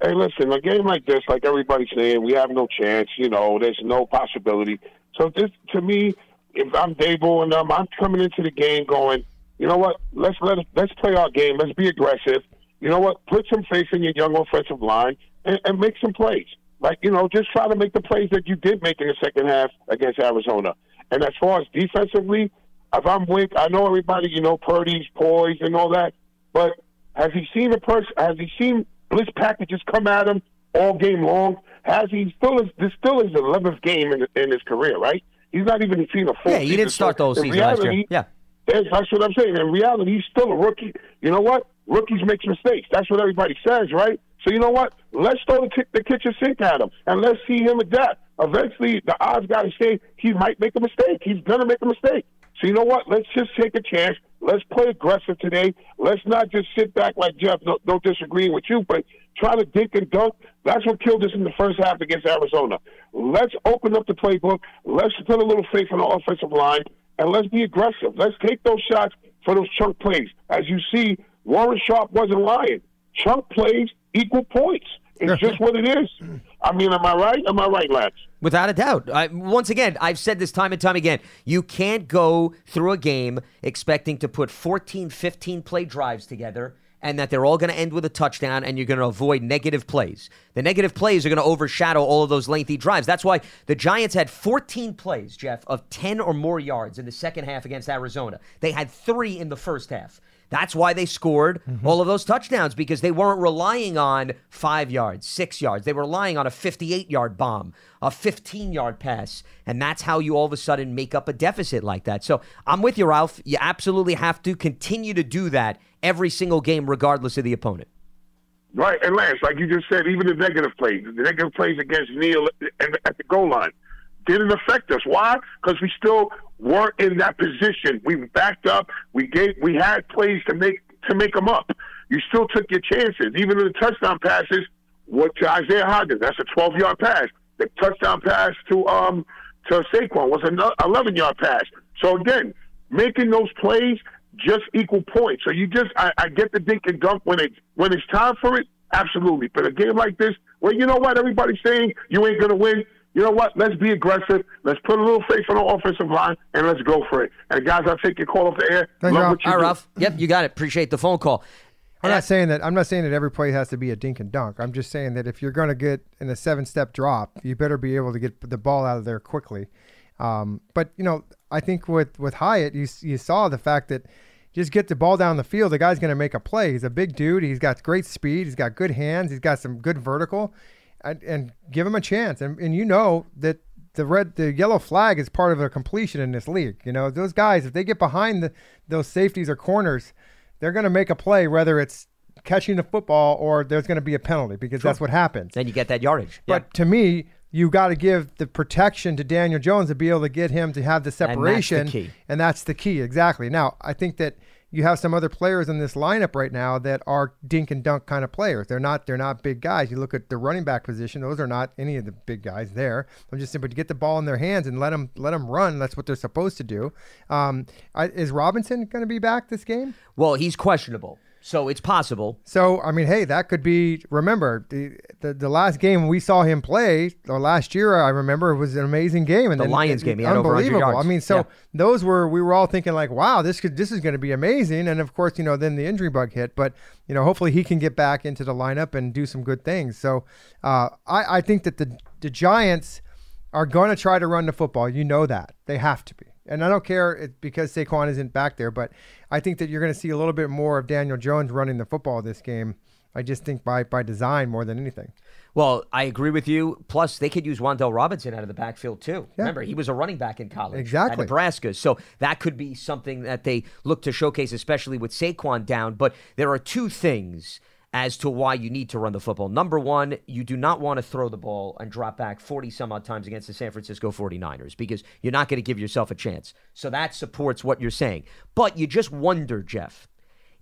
S5: hey, listen, a game like this, like everybody's saying, we have no chance. You know, there's no possibility. So this, to me, if I'm Daboll and um, I'm coming into the game going, you know what? Let's let let's play our game. Let's be aggressive. You know what? Put some faith in your young offensive line and, and make some plays. Like you know, just try to make the plays that you did make in the second half against Arizona. And as far as defensively, if I'm Wink, I know everybody, you know, Purdy's poised and all that, but has he seen a person? Has he seen blitz packages come at him all game long? Has he still is this still is the eleventh game in, in his career, right? He's not even seen a full.
S2: Yeah, he didn't start the whole season last year. Yeah.
S5: That's, what I'm saying. In reality, he's still a rookie. You know what? Rookies make mistakes. That's what everybody says, right? So you know what? Let's throw the, ki- the kitchen sink at him and let's see him adapt. Eventually, the odds got to say he might make a mistake. He's gonna make a mistake. So you know what? Let's just take a chance. Let's play aggressive today. Let's not just sit back like Jeff. No, no disagreeing with you, but try to dink and dunk. That's what killed us in the first half against Arizona. Let's open up the playbook. Let's put a little faith in the offensive line, and let's be aggressive. Let's take those shots for those chunk plays. As you see, Warren Sharp wasn't lying. Chunk plays equal points. It's just what it is. I mean, am I right? Am I right, Lance?
S2: Without a doubt. I, once again, I've said this time and time again. You can't go through a game expecting to put 14, 15 play drives together and that they're all going to end with a touchdown and you're going to avoid negative plays. The negative plays are going to overshadow all of those lengthy drives. That's why the Giants had 14 plays, Jeff, of 10 or more yards in the second half against Arizona. They had three in the first half. That's why they scored mm-hmm. all of those touchdowns because they weren't relying on five yards, six yards. They were relying on a 58 yard bomb, a 15 yard pass. And that's how you all of a sudden make up a deficit like that. So I'm with you, Ralph. You absolutely have to continue to do that every single game, regardless of the opponent.
S5: Right, and last, like you just said, even the negative plays, the negative plays against Neil and at the goal line didn't affect us. Why? Because we still weren't in that position. We backed up. We gave. We had plays to make to make them up. You still took your chances, even in the touchdown passes. What to Isaiah Hodgins? That's a 12 yard pass. The touchdown pass to um to Saquon was an 11 yard pass. So again, making those plays just equal points. So you just I, I get the dink and dunk when it when it's time for it, absolutely. But a game like this, well, you know what? Everybody's saying you ain't gonna win. you know what? Let's be aggressive. Let's put a little face on the offensive line and let's go for it. And guys, I'll take your call off the air.
S3: Thanks,
S5: Love
S3: Ralph.
S5: what you
S2: All right,
S5: do.
S2: Ralph. Yep, you got it. Appreciate the phone call.
S3: I'm not saying that. I'm not saying that every play has to be a dink and dunk. I'm just saying that if you're going to get in a seven-step drop, you better be able to get the ball out of there quickly. Um, but you know, I think with with Hyatt, you you saw the fact that just get the ball down the field, the guy's going to make a play. He's a big dude. He's got great speed. He's got good hands. He's got some good vertical, and, and give him a chance. And and you know that the red the yellow flag is part of a completion in this league. You know those guys if they get behind the, those safeties or corners, they're going to make a play whether it's catching the football or there's going to be a penalty because that's what happens.
S2: Then you get that yardage.
S3: But to me, you got to give the protection to Daniel Jones to be able to get him to have the
S2: that's the
S3: separation.
S2: key.
S3: And that's the key, exactly. Now, I think that you have some other players in this lineup right now that are dink and dunk kind of players. They're not they're not big guys. You look at the running back position; those are not any of the big guys there. I'm just but to get the ball in their hands and let them let them run. That's what they're supposed to do. Um, I, is Robinson going to be back this game?
S2: Well, he's questionable, so it's possible.
S3: So I mean, hey, that could be. Remember the the, the last game we saw him play, or last year I remember it was an amazing game, and
S2: The
S3: then
S2: Lions
S3: it-
S2: game, he had over 100
S3: unbelievable. I mean, so
S2: Yeah.
S3: those were we were all thinking like, wow, this could this is going to be amazing, and of course, you know, then the injury bug hit, but you know, hopefully he can get back into the lineup and do some good things. So uh, I I think that the the Giants are going to try to run the football. You know that they have to be. And I don't care it, because Saquon isn't back there, but I think that you're going to see a little bit more of Daniel Jones running the football this game. I just think by by design more than anything.
S2: Well, I agree with you. Plus, they could use Wan'Dale Robinson out of the backfield too. Remember, he was a running back in college
S3: Exactly.
S2: at Nebraska, so that could be something that they look to showcase, especially with Saquon down. But there are two things as to why you need to run the football. Number one, you do not want to throw the ball and drop back 40 some odd times against the San Francisco 49ers because you're not going to give yourself a chance. So that supports what you're saying. But you just wonder, Jeff,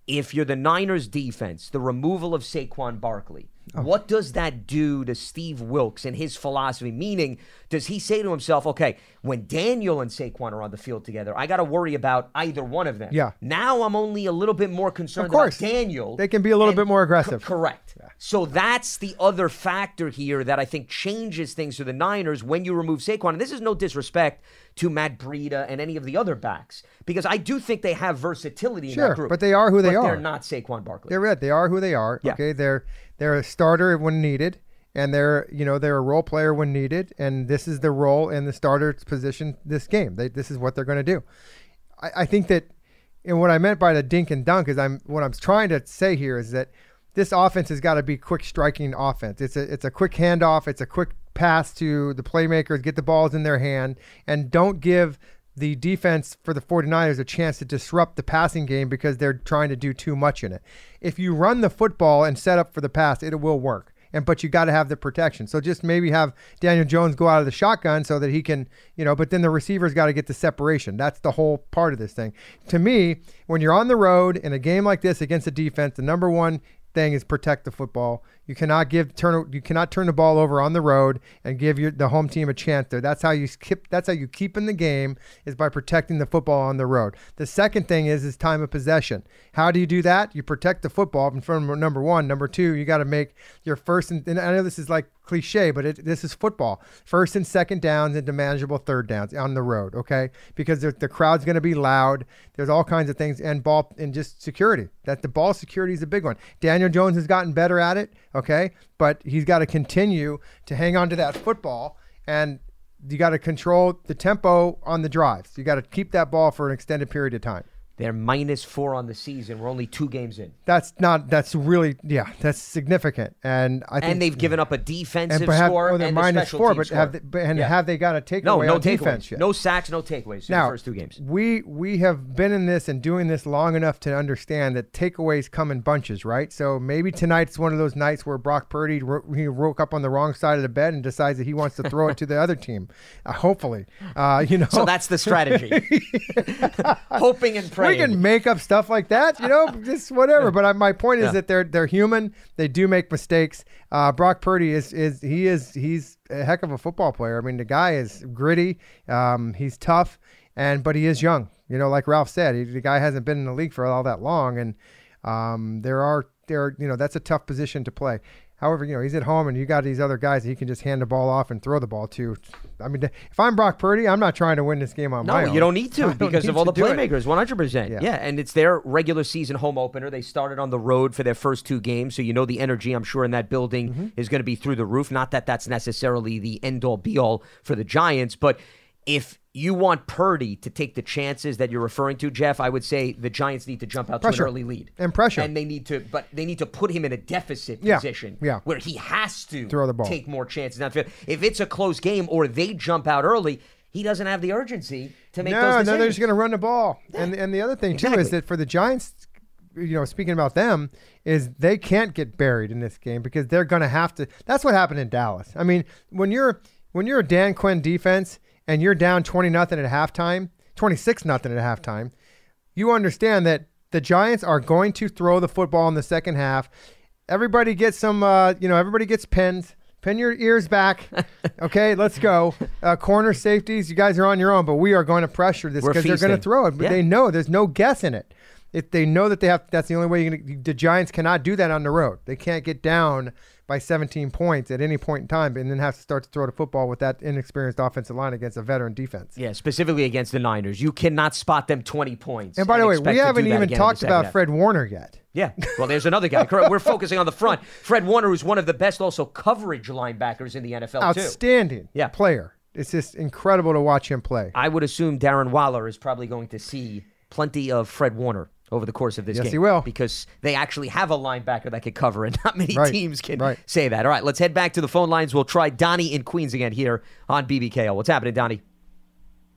S2: if you're the Niners defense, the removal of Saquon Barkley, Oh. what does that do to Steve Wilks and his philosophy? Meaning, does he say to himself, okay, when Daniel and Saquon are on the field together, I got to worry about either one of them.
S3: Yeah.
S2: Now I'm only a little bit more concerned
S3: Of course.
S2: about Daniel.
S3: They can be a little
S2: and-
S3: bit more aggressive.
S2: Co- correct. So that's the other factor here that I think changes things for the Niners when you remove Saquon. And this is no disrespect to Matt Breida and any of the other backs because I do think they have versatility in
S3: Sure,
S2: that group.
S3: but they are who they
S2: but
S3: are.
S2: They're not Saquon Barkley.
S3: They're it. They are who they are.
S2: Yeah.
S3: Okay, they're they're a starter when needed, and they're you know they're a role player when needed, and this is their role in the starter's position this game. They, this is what they're going to do. I, I think that, and what I meant by the dink and dunk is I'm what I'm trying to say here is that this offense has got to be quick striking offense. It's a it's a quick handoff. It's a quick pass to the playmakers, get the balls in their hand, and don't give the defense for the 49ers a chance to disrupt the passing game because they're trying to do too much in it. If you run the football and set up for the pass, it will work. And but you got to have the protection. So just maybe have Daniel Jones go out of the shotgun so that he can, you know, but then the receivers got to get the separation. That's the whole part of this thing. To me, when you're on the road in a game like this against a defense, the number one thing is protect the football. You cannot give turn you cannot turn the ball over on the road and give your the home team a chance there. That's how you keep that's how you keep in the game is by protecting the football on the road. The second thing is is time of possession. How do you do that? You protect the football in front of number 1, number 2, you got to make your first and, and I know this is like cliche, but it, this is football. First and second downs into manageable third downs on the road, okay? Because the, the crowd's going to be loud. There's all kinds of things and ball and just security. That the ball security is a big one. Daniel Jones has gotten better at it, okay? But he's got to continue to hang on to that football and you got to control the tempo on the drives. You got to keep that ball for an extended period of time.
S2: They're minus four on the season. We're only two games in.
S3: That's not. That's really. Yeah, that's significant. And I think
S2: and they've given up a defensive
S3: and perhaps,
S2: score
S3: well, they're
S2: and
S3: minus four, but
S2: score.
S3: have they, but- and
S2: Yeah.
S3: have they got a takeaway
S2: no, no
S3: defense yet?
S2: no sacks, no takeaways in
S3: now,
S2: the first two games.
S3: We we have been in this and doing this long enough to understand that takeaways come in bunches, right? So maybe tonight's one of those nights where Brock Purdy ro- he woke up on the wrong side of the bed and decides that he wants to throw it to the other team. Uh, hopefully, uh, you know.
S2: So that's the strategy. Hoping and
S3: We can make up stuff like that, you know, just whatever. But I, my point is
S2: Yeah.
S3: that they're they're human. They do make mistakes. Uh, Brock Purdy is is he is he's a heck of a football player. I mean, the guy is gritty. Um, he's tough, and but he is young. You know, like Ralph said, he, the guy hasn't been in the league for all that long, and um, there are there are, you know that's a tough position to play. However, you know he's at home and you got these other guys that he can just hand the ball off and throw the ball to. I mean, if I'm Brock Purdy, I'm not trying to win this game on
S2: No,
S3: my own.
S2: No, you don't need to
S3: don't
S2: because
S3: need
S2: of all the playmakers. One hundred percent.
S3: Yeah.
S2: Yeah, and it's their regular season home opener. They started on the road for their first two games, so you know the energy. I'm sure in that building
S3: Mm-hmm.
S2: is going to be through the roof. Not that that's necessarily the end all be all for the Giants, but if you want Purdy to take the chances that you're referring to, Jeff, I would say the Giants need to jump out
S3: Pressure.
S2: to an early lead
S3: And pressure.
S2: and they need to, but they need to put him in a deficit
S3: Yeah,
S2: position,
S3: yeah.
S2: where he has to
S3: Throw the ball.
S2: take more chances downfield. If it's a close game or they jump out early, he doesn't have the urgency to make
S3: no,
S2: those
S3: no,
S2: decisions.
S3: they're just going to run the ball. And and the other thing too is that for the Giants, you know, speaking about them, is they can't get buried in this game because they're going to have to. That's what happened in Dallas. I mean, when you're when you're a Dan Quinn defense and you're down twenty nothing at halftime, twenty six nothing at halftime, you understand that the Giants are going to throw the football in the second half. Everybody gets some, uh, you know, everybody gets pins. Pin your ears back. Okay, let's go. Uh, corner safeties, you guys are on your own, but we are going to pressure this because they're going to throw it. But
S2: Yeah.
S3: they know there's no guess in it. If they know that they have, that's the only way you're going to. The Giants cannot do that on the road. They can't get down by 17 points at any point in time and then have to start to throw the football with that inexperienced offensive line against a veteran defense.
S2: Yeah, specifically against the Niners. You cannot spot them 20 points.
S3: And by the way, we haven't even
S2: again in the
S3: talked about
S2: half.
S3: Fred Warner yet.
S2: Yeah, well, there's another guy. Correct. We're focusing on the front. Fred Warner, who's one of the best also coverage linebackers in the NFL, too.
S3: Outstanding
S2: Yeah.
S3: player. It's just incredible to watch him play.
S2: I would assume Darren Waller is probably going to see plenty of Fred Warner over the course of this
S3: Yes,
S2: game.
S3: he will.
S2: Because they actually have a linebacker that could cover, and not many
S3: Right,
S2: teams can
S3: right.
S2: say that. All right, let's head back to the phone lines. We'll try Donnie in Queens again here on BBKL. What's happening, Donnie?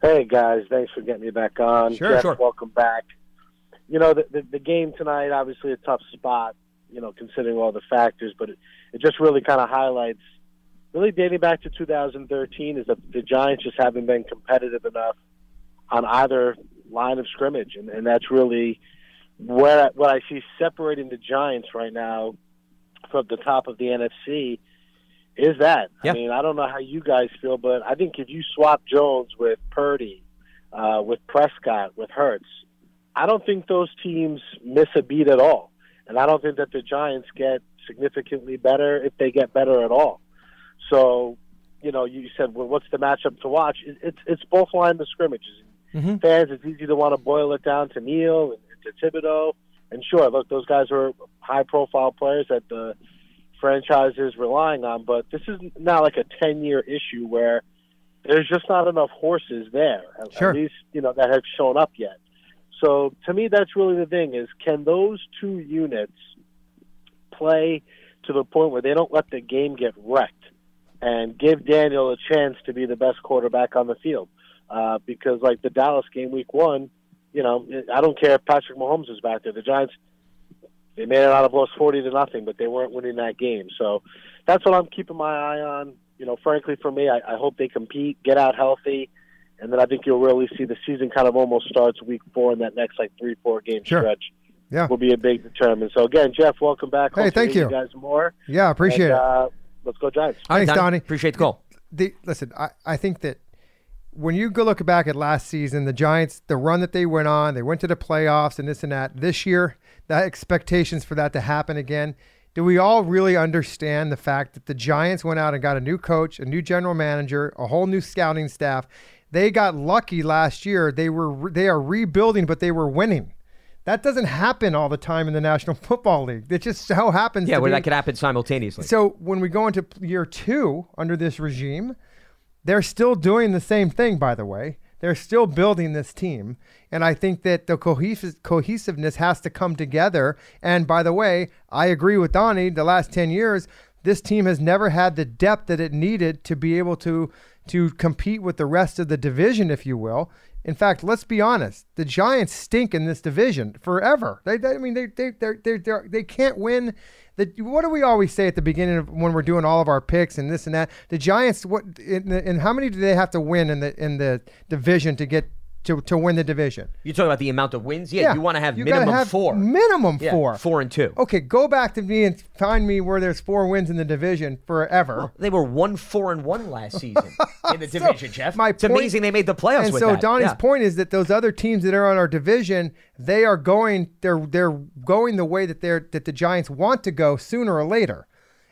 S6: Hey guys, thanks for getting me back on.
S2: Sure,
S6: Jeff,
S2: sure.
S6: Welcome back. You know the, the the game tonight, obviously a tough spot. You know, considering all the factors, but it, it just really kind of highlights, really dating back to 2013, is that the Giants just haven't been competitive enough on either line of scrimmage, and, and that's really where what I see separating the Giants right now from the top of the NFC is that.
S2: Yeah.
S6: I mean, I don't know how you guys feel, but I think if you swap Jones with Purdy, uh, with Prescott, with Hurts, I don't think those teams miss a beat at all. And I don't think that the Giants get significantly better if they get better at all. So, you know, you said, well, what's the matchup to watch? It's it's both lines of scrimmages.
S3: Mhm.
S6: Fans, it's easy to want to boil it down to Neal and to Thibodeaux. And sure, look, those guys are high profile players that the franchise is relying on, but this is not like a 10 year issue where there's just not enough horses there, at,
S3: Sure.
S6: at least, you know, that have shown up yet. So to me, that's really the thing is can those two units play to the point where they don't let the game get wrecked and give Daniel a chance to be the best quarterback on the field? Uh, because like the Dallas game week one, you know, I don't care if Patrick Mahomes is back there. The Giants, they may not have lost 40 to nothing, but they weren't winning that game. So that's what I'm keeping my eye on. You know, frankly, for me, I, I hope they compete, get out healthy, and then I think you'll really see the season kind of almost starts week four in that next like three, four game
S3: Sure.
S6: stretch
S3: Yeah.
S6: will be a big determinant. So again, Jeff, welcome back.
S3: Hey,
S6: Hope
S3: thank
S6: hear
S3: you.
S6: guys more.
S3: Yeah, appreciate
S6: And,
S3: it.
S6: Uh, let's go Giants.
S3: Thanks, Donnie.
S2: Appreciate the call.
S3: the listen, I, I think that when you go look back at last season, the Giants, the run that they went on, they went to the playoffs and this and that. This year, the expectations for that to happen again. Do we all really understand the fact that the Giants went out and got a new coach, a new general manager, a whole new scouting staff? They got lucky last year. They were they are rebuilding, but they were winning. That doesn't happen all the time in the National Football League. It just so happens.
S2: Yeah,
S3: to
S2: where
S3: be-
S2: that could happen simultaneously.
S3: so when we go into year two under this regime, they're still doing the same thing, by the way. They're still building this team. And I think that the cohesive, cohesiveness has to come together. And by the way, I agree with Donnie. The last 10 years, this team has never had the depth that it needed to be able to, to compete with the rest of the division, if you will. In fact, let's be honest. The Giants stink in this division forever. They, they I mean, they, they, they're, they're, they can't win. The, what do we always say at the beginning of when we're doing all of our picks and this and that? The Giants, what, and how many do they have to win in the in the division to get to, to win the division?
S2: You're talking about the amount of wins? Yeah, you want to have
S3: you
S2: minimum
S3: have
S2: four.
S3: Minimum
S2: Yeah,
S3: four.
S2: Four and two.
S3: Okay, go back to me and find me where there's four wins in the division forever.
S2: They were one four and one last season in the
S3: So,
S2: division, Jeff.
S3: my
S2: it's
S3: point-
S2: amazing they made the playoffs
S3: And so
S2: that.
S3: Donnie's
S2: Yeah.
S3: point is that those other teams that are on our division, they are going they're they're going the way that they're that the Giants want to go sooner or later.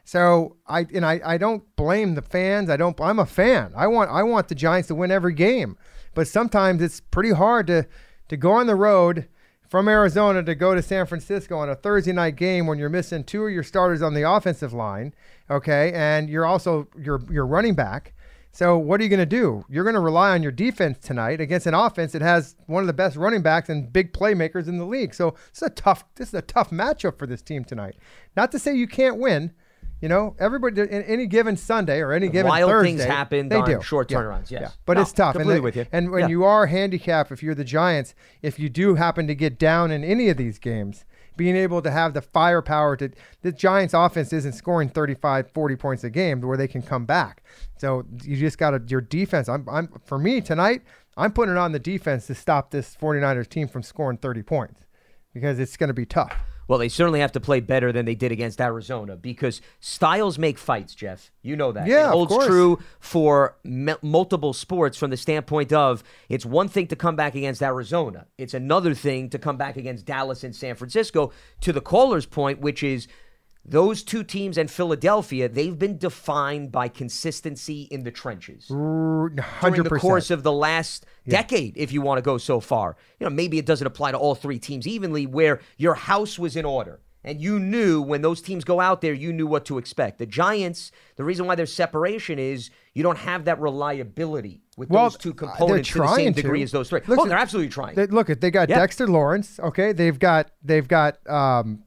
S3: So I and I, I don't blame the fans. I don't. I'm a fan. I want I want the Giants to win every game, but sometimes it's pretty hard to to go on the road from Arizona to go to San Francisco on a Thursday night game when you're missing two of your starters on the offensive line. Okay, and you're also your your running back. So what are you going to do? You're going to rely on your defense tonight against an offense that has one of the best running backs and big playmakers in the league. So this is a tough this is a tough matchup for this team tonight. Not to say you can't win. You know, everybody in any given Sunday or any given
S2: Wild
S3: Thursday,
S2: things happen
S3: they
S2: on
S3: do.
S2: short
S3: Yeah,
S2: turnarounds, yes.
S3: yeah. But
S2: No,
S3: it's tough.
S2: completely
S3: and
S2: with you.
S3: And when
S2: Yeah.
S3: you are handicapped, if you're the Giants, if you do happen to get down in any of these games, being able to have the firepower to the Giants offense isn't scoring 35 40 points a game where they can come back. So you just got to your defense. I'm I'm for me tonight, I'm putting it on the defense to stop this 49ers team from scoring 30 points because it's going to be tough.
S2: Well, they certainly have to play better than they did against Arizona because styles make fights, Jeff. You know that.
S3: Yeah,
S2: it
S3: of
S2: holds
S3: course.
S2: true for m- multiple sports from the standpoint of it's one thing to come back against Arizona, it's another thing to come back against Dallas and San Francisco. To the caller's point, which is those two teams and Philadelphia, they've been defined by consistency in the trenches
S3: Hundred
S2: during the course of the last decade, if you want to go so far. You know, maybe it doesn't apply to all three teams evenly, where your house was in order. And you knew when those teams go out there, you knew what to expect. The Giants, the reason why there's separation is you don't have that reliability with
S3: Well,
S2: those two
S3: uh,
S2: components to the same
S3: to.
S2: degree as those three.
S3: Look
S2: oh, they're absolutely trying.
S3: They, look they got
S2: Yeah.
S3: Dexter Lawrence. Okay, they've got they've got um,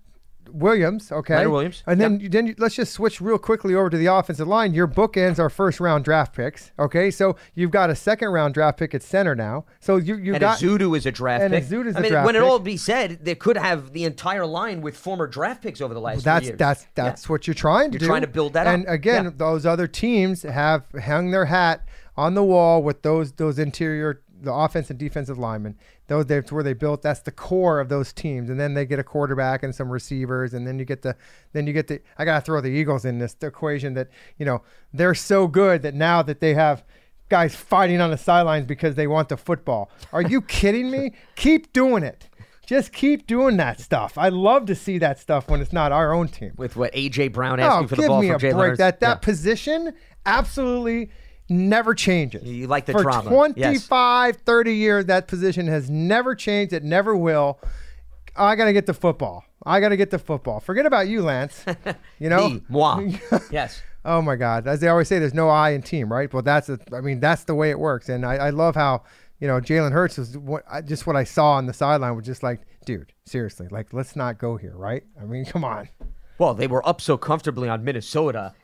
S3: Williams. Okay,
S2: Leonard Williams,
S3: and then then you, let's just switch real quickly over to the offensive line. Your bookends are first round draft picks. Okay, so you've got a second round draft pick at center now. So you you
S2: and
S3: got
S2: Ezeudu is a draft
S3: and
S2: pick.
S3: Ezeudu's
S2: I
S3: a
S2: mean,
S3: draft
S2: when it all be said, they could have the entire line with former draft picks over the last few
S3: that's
S2: years.
S3: that's that's what you're trying to
S2: You're
S3: do.
S2: trying to build that
S3: and
S2: up.
S3: again,
S2: Yeah.
S3: those other teams have hung their hat on the wall with those those interior the offense and defensive linemen. Those that's where they built. That's the core of those teams. And then they get a quarterback and some receivers, and then you get the then you get the. I gotta throw the Eagles in this equation. That you know they're so good that now that they have. Guys fighting on the sidelines because they want the football. Are you kidding me? Keep doing it. Just keep doing that stuff. I love to see that stuff when it's not our own team.
S2: With what AJ Brown oh, asking
S3: Oh,
S2: for the
S3: give
S2: ball
S3: me
S2: from
S3: break.
S2: Hurts.
S3: That that
S2: Yeah.
S3: position absolutely never changes.
S2: You like the
S3: For
S2: drama.
S3: 25, 30 years, that position has never changed. It never will. I got to get the football. I got to get the football. Forget about you, Lance. You know?
S2: Me, moi. yes.
S3: Oh my God! As they always say, there's no I in team, right? Well, that's a, I mean, that's the way it works, and I, I love how you know Jalen Hurts is what just what I saw on the sideline was just like, dude, seriously, like let's not go here, right? I mean, come on.
S2: Well, they were up so comfortably on Minnesota.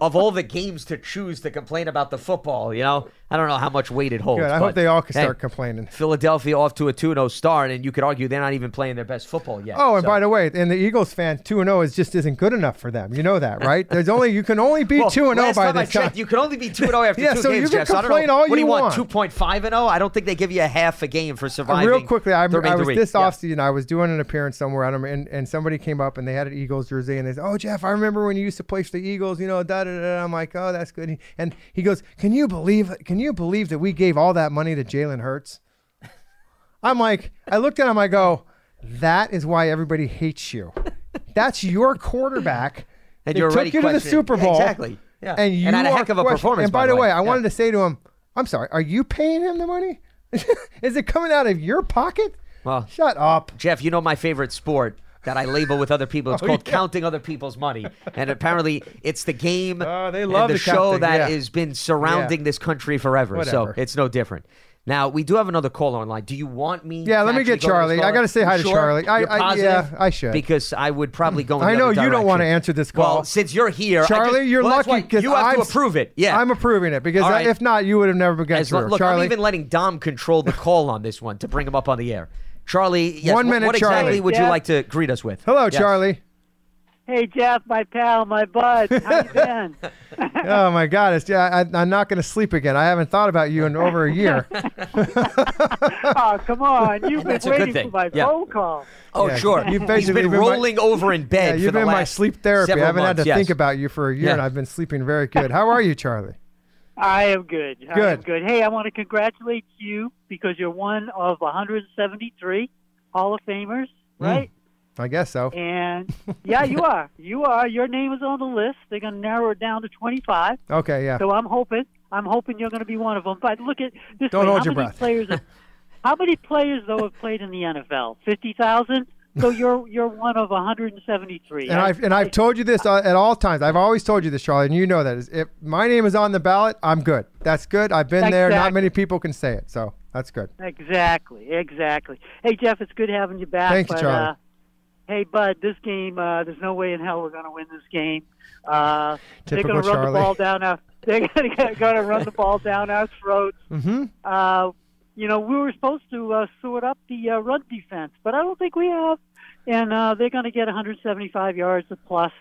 S2: Of all the games to choose to complain about the football, you know, I don't know how much weight it holds.
S3: Good. I hope they all can
S2: hey,
S3: start complaining.
S2: Philadelphia off to a 2 0 start, and you could argue they're not even playing their best football yet.
S3: Oh, and
S2: So-
S3: by the way, and the Eagles fans two and zero is just isn't good enough for them. You know that, right? There's only you can only be two and zero by
S2: time I
S3: this time.
S2: you can only be 2 0 after
S3: Yeah,
S2: two
S3: so you
S2: games,
S3: can
S2: Jeff. So I don't
S3: complain
S2: know.
S3: all
S2: what do
S3: you
S2: you want?
S3: want.
S2: 2.5 and 0? I don't think they give you a half a game for
S3: Uh,
S2: surviving.
S3: Real quickly, I,
S2: the
S3: I was this
S2: Yeah.
S3: offseason. I was doing an appearance somewhere, and and somebody came up and they had an Eagles jersey, and they said, "Oh, Jeff, I remember when you used to play for the Eagles." You know, da da da. I'm like, "Oh, that's good." And he goes, "Can you believe? Can you believe that we gave all that money to Jalen Hurts?" I'm like, I looked at him. I go, "That is why everybody hates you. That's your quarterback."
S2: And you're
S3: took you to the Super Bowl.
S2: exactly. Yeah.
S3: And you
S2: And had a heck of a
S3: question-
S2: performance,
S3: And by,
S2: by
S3: the
S2: the
S3: way,
S2: way.
S3: I
S2: Yeah.
S3: wanted to say to him, "I'm sorry. Are you paying him the money? is it coming out of your pocket?"
S2: Well,
S3: Shut up.
S2: Jeff, you know my favorite sport that I label with other people. It's
S3: Oh,
S2: called
S3: yeah.
S2: counting other people's money. And apparently, it's the game
S3: Oh, they
S2: and
S3: love
S2: the
S3: the
S2: show
S3: counting,
S2: that
S3: yeah.
S2: has been surrounding
S3: Yeah.
S2: this country forever.
S3: Whatever.
S2: So it's no different. Now, we do have another caller online. Do you want me
S3: Yeah,
S2: to
S3: let me get
S2: go
S3: Charlie. I gotta say hi to
S2: sure?
S3: Charlie. I- I- yeah, I should.
S2: Because I would probably go in
S3: I know you don't want to answer this call.
S2: Well, since you're here,
S3: Charlie,
S2: just-
S3: you're
S2: well,
S3: lucky because
S2: you have
S3: I'm,
S2: to approve it. Yeah,
S3: I'm approving it because
S2: right.
S3: if not, you would have never gotten
S2: As
S3: through.
S2: look,
S3: Charlie,
S2: I'm even letting Dom control the call on this one to bring him up on the air. Charlie, yes,
S3: One
S2: what-
S3: minute,
S2: what exactly
S3: Charlie.
S2: would you
S7: Yeah.
S2: like to greet us with?
S3: hello,
S2: Yes.
S3: Charlie.
S7: Hey Jeff, my pal, my bud, how you been?
S3: oh my God, it's, yeah, I, I'm not going to sleep again. I haven't thought about you in over a year.
S7: oh, come on, you've been
S2: That's a good
S7: waiting
S2: thing.
S7: for my
S2: Yeah.
S7: phone call.
S2: Oh,
S3: Yeah,
S2: sure.
S3: you've
S2: He's
S3: basically
S2: been
S3: been my-
S2: rolling over in bed.
S3: yeah,
S2: bed
S3: you've
S2: for the
S3: been my
S2: last
S3: sleep therapy. I
S2: several
S3: haven't had to
S2: months,
S3: think about you for a year,
S2: Yeah.
S3: and I've been sleeping very good. How are you, Charlie?
S7: I am good. I am
S3: Good.
S7: good. Hey, I want to congratulate you because you're one of 173 Hall of Famers,
S3: Hmm.
S7: right?
S3: I guess so.
S7: And yeah, you are. You are. Your name is on the list. They're going to narrow it down to 25.
S3: Okay, yeah.
S7: So I'm hoping. I'm hoping you're going to be one of them. But look at this.
S3: Don't
S7: way.
S3: hold
S7: how
S3: your
S7: many
S3: breath.
S7: Players have, how many players though have played in the NFL? Fifty thousand. So you're you're one of 173.
S3: And I've and I've told you this uh, at all times. I've always told you this, Charlie, and you know that. if my name is on the ballot, I'm good. That's good. I've been there. Not many people can say it, so that's good.
S7: Exactly, exactly. Hey Jeff, it's good having you back.
S3: Thank you,
S7: but,
S3: Charlie.
S7: Uh, hey Bud, this game, uh, there's no way in hell we're going to win this game. Uh, they're going to run
S3: Charlie.
S7: the ball down our. They're going to run the ball down our throats.
S3: Mm-hmm.
S7: Uh, you know, we were supposed to uh, sort up the uh, run defense, but I don't think we have. And uh, they're going to get 175 yards plus.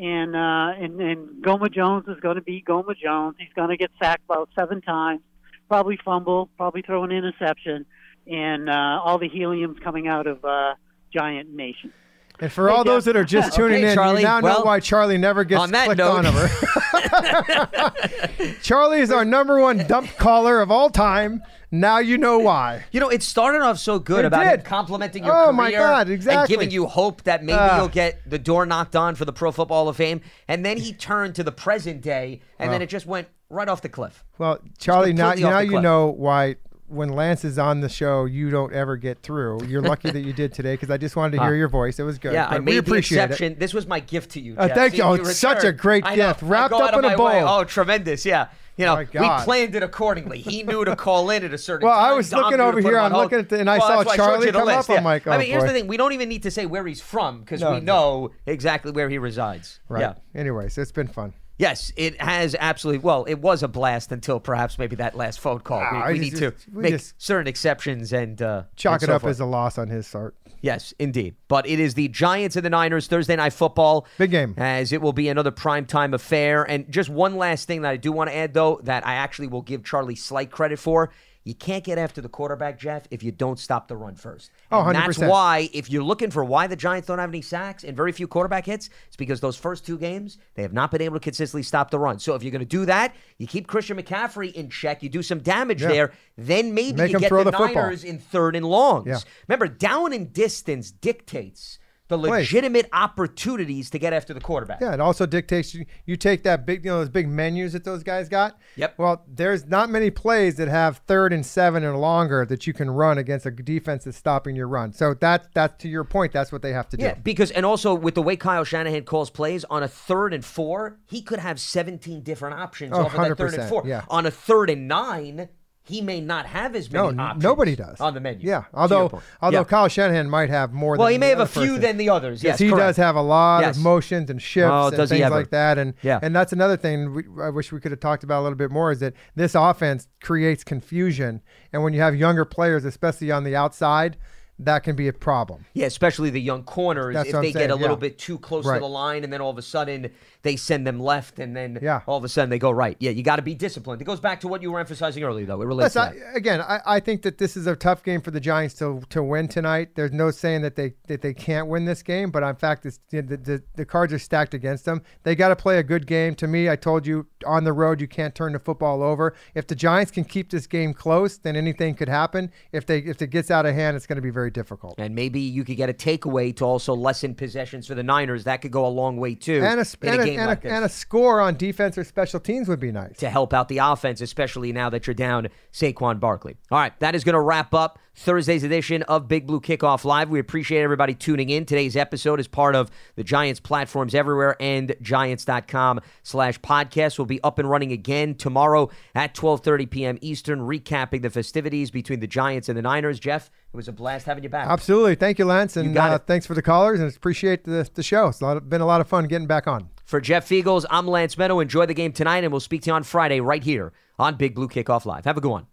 S7: And uh, and and Goma Jones is going to be Goma Jones. He's going to get sacked about seven times, probably fumble, probably throw an interception, and uh, all the helium's coming out of uh, Giant Nation.
S3: And for all those that are just tuning
S2: Okay,
S3: in,
S2: Charlie.
S3: you now
S2: Well,
S3: know why Charlie never gets
S2: on
S3: clicked
S2: note-
S3: on over. Charlie is our number one dump caller of all time. Now you know why.
S2: You know, it started off so good
S3: It
S2: about
S3: did.
S2: complimenting your
S3: Oh,
S2: career
S3: my God, exactly.
S2: and giving you hope that maybe
S3: Ah.
S2: you'll get the door knocked on for the Pro Football Hall of Fame. And then he turned to the present day, and then it just went right off the cliff.
S3: Well, Charlie, now, now you know why when Lance is on the show, you don't ever get through. You're lucky that you did today because I just wanted to hear your voice. It was good.
S2: Yeah, I made
S3: we
S2: the
S3: appreciate
S2: exception.
S3: it.
S2: This was my gift to you.
S3: Uh, thank
S2: See,
S3: you. Oh, it's such a great gift. Wrapped up in a
S2: my way.
S3: bowl.
S2: Oh, tremendous! Yeah, you know, we planned it accordingly. He knew to call in at a certain
S3: Well,
S2: time.
S3: I was
S2: Dom
S3: looking over here,
S2: on
S3: I'm
S2: hold.
S3: looking at the- and I
S2: Well,
S3: saw
S2: that's why showed
S3: Charlie
S2: the
S3: come up.
S2: list,
S3: I'm
S2: yeah.
S3: like,
S2: I
S3: oh,
S2: mean, here's
S3: boy.
S2: the thing: we don't even need to say where he's from because
S3: No,
S2: we
S3: no.
S2: know exactly where he resides.
S3: Right.
S2: Yeah.
S3: Anyways, it's been fun.
S2: Yes, it has absolutely. Well, it was a blast until perhaps maybe that last phone call.
S3: Ah,
S2: we we
S3: I
S2: need
S3: just-
S2: to
S3: we
S2: make certain exceptions and uh,
S3: Chalk
S2: and
S3: it
S2: so
S3: up
S2: forth.
S3: as a loss on his part.
S2: Yes, indeed. But it is the Giants and the Niners Thursday night football.
S3: Big game.
S2: As it will be another primetime affair. And just one last thing that I do want to add, though, that I actually will give Charlie slight credit for. You can't get after the quarterback, Jeff, if you don't stop the run first.
S3: Oh,
S2: And that's
S3: 100%.
S2: why, if you're looking for why the Giants don't have any sacks and very few quarterback hits, it's because those first two games, they have not been able to consistently stop the run. So if you're going to do that, you keep Christian McCaffrey in check, you do some damage
S3: Yeah.
S2: there, then maybe
S3: Make
S2: you get the,
S3: the football.
S2: Niners in third and longs.
S3: Yeah.
S2: Remember, down and distance dictates the legitimate opportunities to get after the quarterback.
S3: Yeah, it also dictates you, you take that big, you know, those big menus that those guys got.
S2: Yep.
S3: Well, there's not many plays that have third and seven and longer that you can run against a defense that's stopping your run. So that that's to your point. That's what they have to do.
S2: Yeah, because and also with the way Kyle Shanahan calls plays on a third and four, he could have 17 different options
S3: Oh,
S2: off of that third and four.
S3: yeah.
S2: On a third and nine, he may not have as many
S3: No,
S2: options.
S3: nobody does
S2: on the menu.
S3: Yeah, although although
S2: Yeah.
S3: Kyle Shanahan might have more.
S2: Well,
S3: than
S2: he may
S3: the
S2: have a few
S3: person.
S2: than the others. Yes,
S3: he
S2: correct.
S3: does have a lot
S2: Yes.
S3: of motions and shifts
S2: Oh,
S3: and things like that. And
S2: Yeah.
S3: and that's another thing we, I wish we could have talked about a little bit more is that this offense creates confusion, and when you have younger players, especially on the outside, that can be a problem.
S2: Yeah, especially the young corners.
S3: That's
S2: if they get a little
S3: yeah.
S2: bit too close
S3: Right.
S2: to the line, and then all of a sudden they send them left, and then
S3: Yeah.
S2: all of a sudden they go right. Yeah, you got to be disciplined. It goes back to what you were emphasizing earlier, though. It relates
S3: Yes,
S2: to
S3: I, again, I, I think that this is a tough game for the Giants to to win tonight. There's no saying that they that they can't win this game, but in fact, the, the the cards are stacked against them. They got to play a good game. To me, I told you on the road you can't turn the football over. If the Giants can keep this game close, then anything could happen. If they if it gets out of hand, it's going to be very difficult.
S2: And maybe you could get a takeaway to also lessen possessions for the Niners. That could go a long way too.
S3: And a, and,
S2: a, game
S3: and,
S2: like
S3: a, and a score on defense or special teams would be nice.
S2: to help out the offense, especially now that you're down Saquon Barkley. All right, that is going to wrap up Thursday's edition of Big Blue Kickoff Live. We appreciate everybody tuning in. Today's episode is part of the Giants platforms everywhere and giants.com slash podcast. will be up and running again tomorrow at 12.30 p.m. Eastern, recapping the festivities between the Giants and the Niners. Jeff, it was a blast having you back.
S3: Absolutely. Thank you, Lance, and
S2: got
S3: uh, thanks for the callers, and appreciate the the show. It's a lot, been a lot of fun getting back on.
S2: For Jeff Feagles, I'm Lance Medow. Enjoy the game tonight, and we'll speak to you on Friday right here on Big Blue Kickoff Live. Have a good one.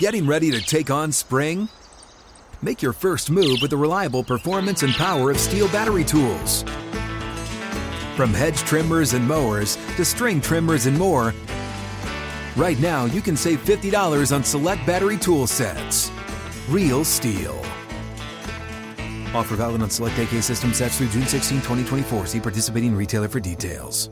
S8: Getting ready to take on spring? Make your first move with the reliable performance and power of STIHL battery tools. From hedge trimmers and mowers to string trimmers and more, right now you can save $50 on select battery tool sets. Real STIHL. Offer valid on select AK system sets through June 16, 2024. See participating retailer for details.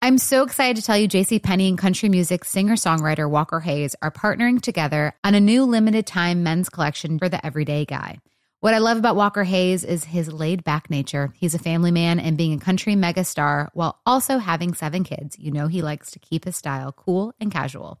S9: I'm so excited to tell you JC Penney and country music singer-songwriter Walker Hayes are partnering together on a new limited time men's collection for the everyday guy. What I love about Walker Hayes is his laid back nature. He's a family man and being a country megastar while also having seven kids. You know, he likes to keep his style cool and casual.